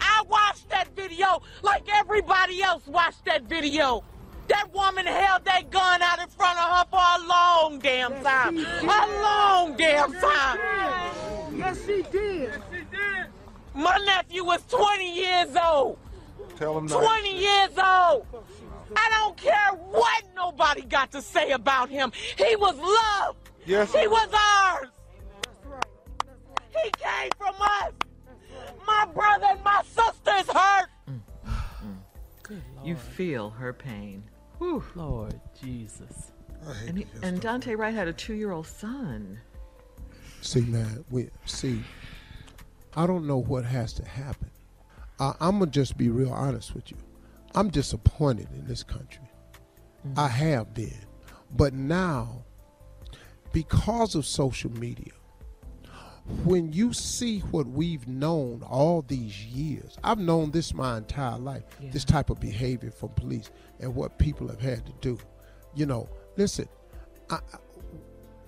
I watched that video like everybody else watched that video. That woman held that gun out in front of her for a long damn time. A long damn time. Yes, she did. My nephew was 20 years old. Tell him not. 20 years old. I don't care what nobody got to say about him. He was loved. Yes. He was ours. He came from us. My brother and my sister's hurt. You feel her pain. Whew. Lord Jesus. And, he, and Daunte Wright had a two year old son. See, man, we see. I don't know what has to happen. I, I'm gonna just be real honest with you. I'm disappointed in this country. Mm. I have been, but now, because of social media, when you see what we've known all these years, I've known this my entire life. This type of behavior from police and what people have had to do. You know, listen, I-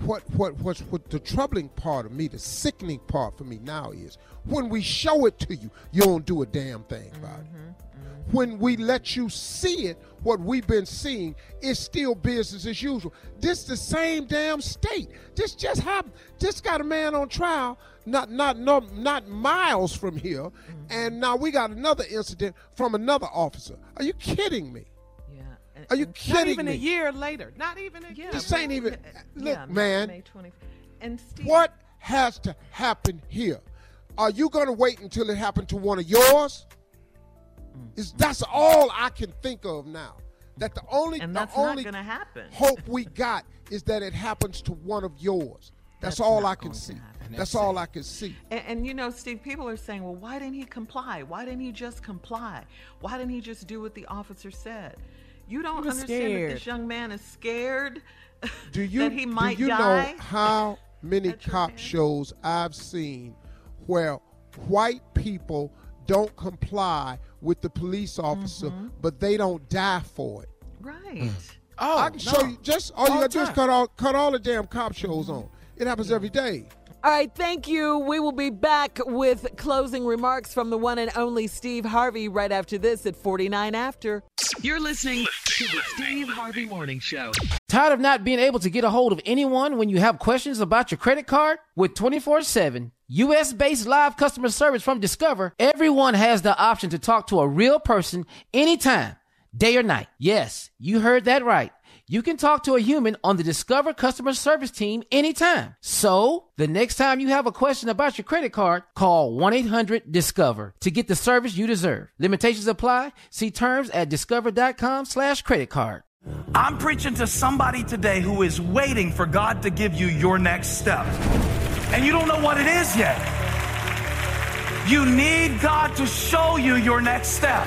what what what's what the troubling part of me, the sickening part for me now is when we show it to you, you don't do a damn thing about it. Mm-hmm, mm-hmm. When we let you see it, what we've been seeing is still business as usual. This the same damn state. This just happened. This got a man on trial, not not no, not miles from here, mm-hmm. and now we got another incident from another officer. Are you kidding me? Yeah. Are you Not kidding even me? a year later. Not even a year. This ain't even. Look, yeah, man. May 20. And Steve, What has to happen here? Are you going to wait until it happened to one of yours? Mm-hmm. Is that's all I can think of now. that the only And the that's not gonna happen. hope we got is that it happens to one of yours. That's, That's all I can see. That's all I can see. And, and you know, Steve, people are saying, well, why didn't he comply? Why didn't he just comply? Why didn't he just do what the officer said? You don't was understand that this young man is scared Do you that he might do you die. know how many cop shows I've seen where white people don't comply with the police officer, Mm-hmm. but they don't die for it? Right. Oh, I can show you. Just all you gotta do is cut all cut all the damn cop shows on. It happens every day. All right, thank you. We will be back with closing remarks from the one and only Steve Harvey right after this at 49 After. You're listening to the Steve Harvey Morning Show. Tired of not being able to get a hold of anyone when you have questions about your credit card? With 24 7 US based live customer service from Discover, everyone has the option to talk to a real person anytime, day or night. Yes, you heard that right. You can talk to a human on the Discover customer service team anytime. So, the next time you have a question about your credit card, call 1 800 Discover to get the service you deserve. Limitations apply. See terms at discover.com/slash credit card. I'm preaching to somebody today who is waiting for God to give you your next step. And you don't know what it is yet. You need God to show you your next step.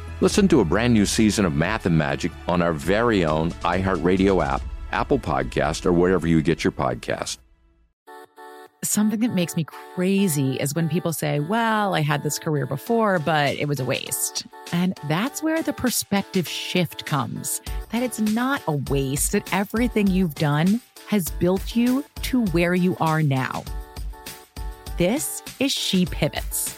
Listen to a brand new season of Math and Magic on our very own iHeartRadio app, Apple Podcast, or wherever you get your podcast. Something that makes me crazy is when people say, Well, I had this career before, but it was a waste. And that's where the perspective shift comes that it's not a waste, that everything you've done has built you to where you are now. This is She Pivots,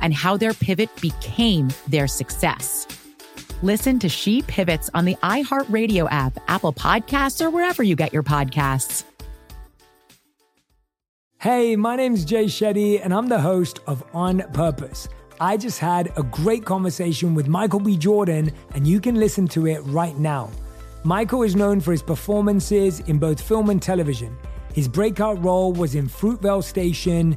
and how their pivot became their success. Listen to She Pivots on the iHeartRadio app, Apple Podcasts, or wherever you get your podcasts. Hey, my name's Jay Shetty, and I'm the host of On Purpose. I just had a great conversation with Michael B. Jordan, and you can listen to it right now. Michael is known for his performances in both film and television. His breakout role was in Fruitvale Station,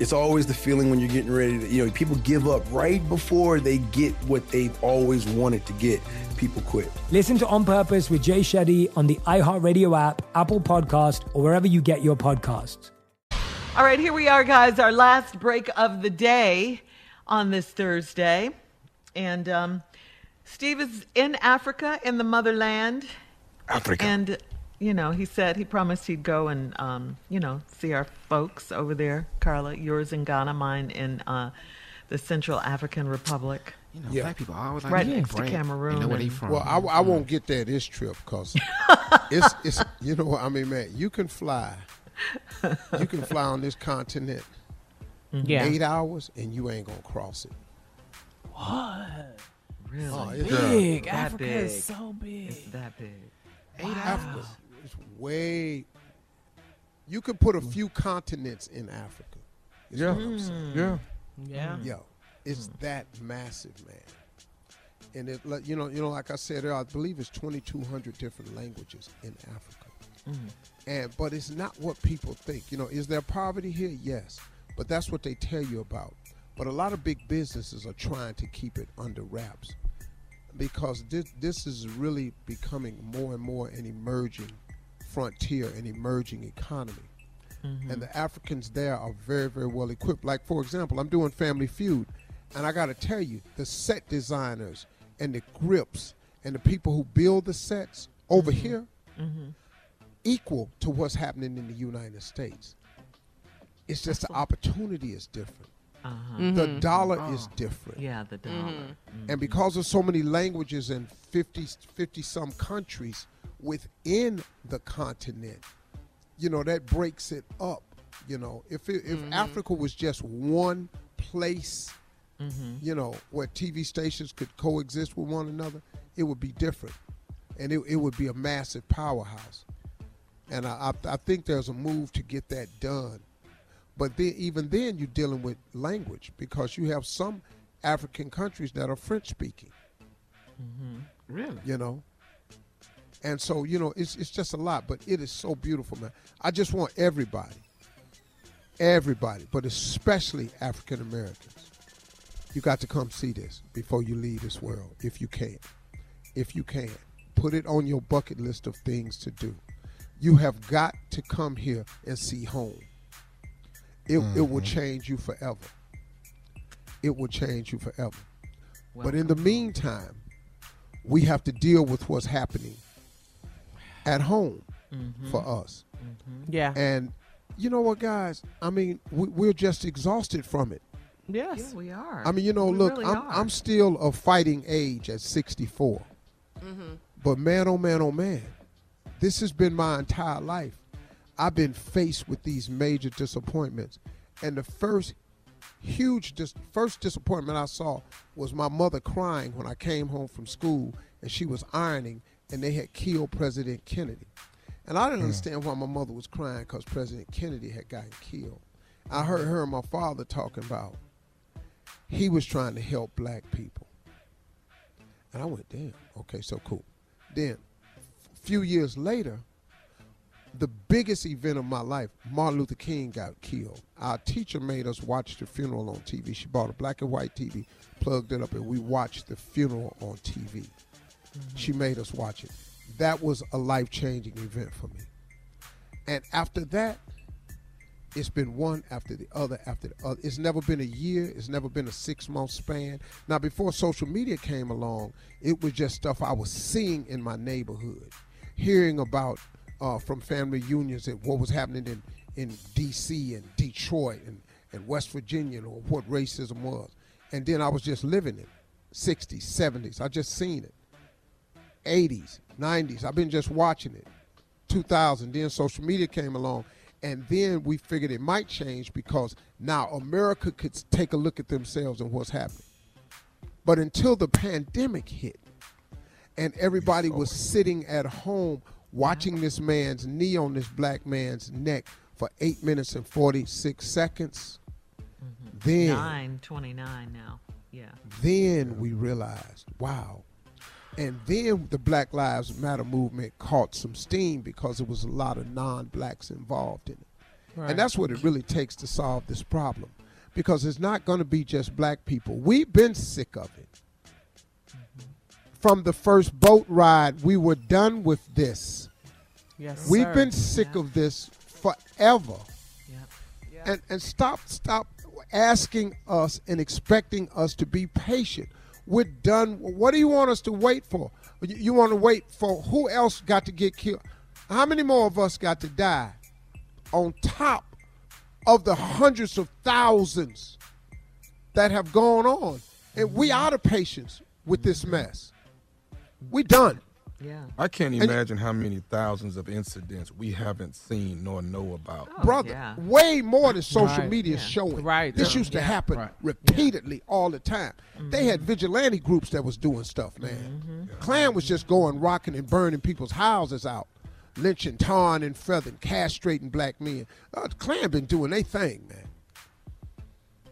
It's always the feeling when you're getting ready to, you know, people give up right before they get what they've always wanted to get. People quit. Listen to On Purpose with Jay Shetty on the iHeartRadio app, Apple Podcast, or wherever you get your podcasts. All right, here we are, guys. Our last break of the day on this Thursday. And um, Steve is in Africa, in the motherland. Africa. And, you know, he said he promised he'd go and, um, you know, see our folks over there. Carla, yours in Ghana, mine in uh, the Central African Republic. You know, black people are always like, right next to Cameroon. You know where they from. Well, I, I won't get there this trip because it's it's you know what I mean, man. You can fly, you can fly on this continent Yeah. eight hours and you ain't gonna cross it. What? Really? Oh, it's Big. That Africa big. is so big. It's that big. Eight Africa is way. You can put a mm. few continents in Africa. is Yeah. what I'm saying. Mm. Yeah. Yeah. Yo, it's mm. that massive, man. And it, like, you know, you know, like I said, I believe it's 2,200 different languages in Africa. And but it's not what people think. You know, is there poverty here? Yes, but that's what they tell you about. But a lot of big businesses are trying to keep it under wraps because this this is really becoming more and more an emerging frontier, an emerging economy. Mm-hmm. And the Africans there are very, very well equipped. Like, for example, I'm doing Family Feud, and I got to tell you, the set designers and the grips and the people who build the sets over mm-hmm. here mm-hmm. equal to what's happening in the United States. It's just the opportunity is different. Uh-huh. The Mhm. dollar Oh. is different. Yeah, the dollar. And because of so many languages in 50, 50 some countries within the continent, you know, that breaks it up. You know, if it, if Africa was just one place, you know, where TV stations could coexist with one another, it would be different. And it, it would be a massive powerhouse. And I, I, I think there's a move to get that done. But then, even then, you're dealing with language because you have some African countries that are French speaking. Mm-hmm. Really? You know, and so you know it's it's just a lot, but it is so beautiful, man. I just want everybody, everybody, but especially African Americans, you got to come see this before you leave this world, if you can, if you can, put it on your bucket list of things to do. You have got to come here and see home. It it will mm-hmm. change you forever. It will change you forever. But in the meantime, we have to deal with what's happening at home mm-hmm. for us. Mm-hmm. Yeah. And you know what, guys? I mean, we, we're just exhausted from it. Yes. Yeah, we are. I mean, you know, We look, really I'm. I'm still of fighting age at 64. But man, oh man, oh man, this has been my entire life. I've been faced with these major disappointments. And the first huge, dis- first disappointment I saw was my mother crying when I came home from school and she was ironing and they had killed President Kennedy. And I didn't hmm. understand why my mother was crying because President Kennedy had gotten killed. I heard her and my father talking about he was trying to help black people. And I went, damn, okay, so cool. Then, a few years later, the biggest event of my life, Martin Luther King got killed. Our teacher made us watch the funeral on TV. She bought a black and white TV, plugged it up, and we watched the funeral on TV. Mm-hmm. She made us watch it. That was a life changing event for me. And after that, it's been one after the other after the other. It's never been a year. It's never been a six month span. Now, before social media came along, it was just stuff I was seeing in my neighborhood, hearing about uh, from family unions and what was happening in, in D.C. and Detroit and, and West Virginia or what racism was. And then I was just living it 60s, 70s. I just seen it. 80s, 90s. I've been just watching it. 2000. Then social media came along. And then we figured it might change because now America could take a look at themselves and what's happening. But until the pandemic hit and everybody was sitting at home watching this man's knee on this black man's neck for eight minutes and 46 seconds, mm-hmm. then Nine twenty nine now. Yeah. Then we realized, wow. And then the Black Lives Matter movement caught some steam because there was a lot of non-blacks involved in it. Right. And that's what it really takes to solve this problem. Because it's not going to be just black people. We've been sick of it. From the first boat ride, we were done with this. Yes, We've sir. been sick of this forever. And and stop stop asking us and expecting us to be patient. We're done. What do you want us to wait for? You, you want to wait for who else got to get killed? How many more of us got to die on top of the hundreds of thousands that have gone on? And we mm-hmm. out of patience with this mess. We done. Yeah. I can't And- imagine how many thousands of incidents we haven't seen nor know about. Oh, brother. Way more than social Right. media is Yeah. showing. Right. This Yeah. used to Yeah. happen Right. repeatedly all the time. They had mm-hmm. vigilante groups that was doing stuff, man. Mm-hmm. Klan was just going rocking and burning people's houses out, lynching, tarring and feathering, castrating black men. Uh, the Klan been doing their thing, man.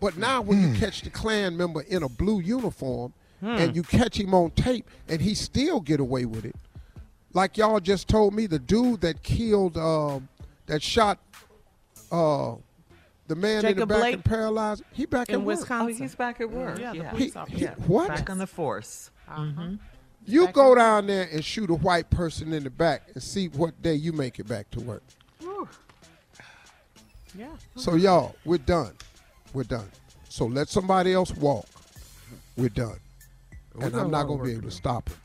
But now when you hmm. catch the Klan member in a blue uniform Hmm. and you catch him on tape and he still get away with it, like y'all just told me, the dude that killed, um, that shot uh, the man in the back Blake and paralyzed, he back in at work. Wisconsin. Oh, he's back at work. Yeah, the Yeah. police He- officer. he- Yeah. what? Back on the force. Uh-huh. You go down there and shoot a white person in the back and see what day you make it back to work. Yeah. So y'all, we're done. We're done. So let somebody else walk. We're done. We and got I'm not going to be able to to stop it.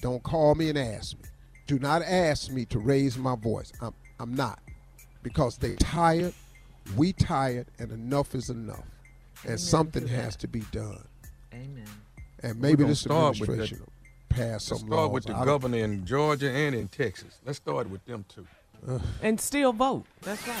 Don't call me and ask me. Do not ask me to raise my voice. I'm, I'm not. Because they tired, we tired, and enough is enough. And Amen something to has to be done. Amen. And maybe this start with the- administration will pass Let's some start laws. with the governor in Georgia and in Texas. Let's start with them two. And still vote. That's right.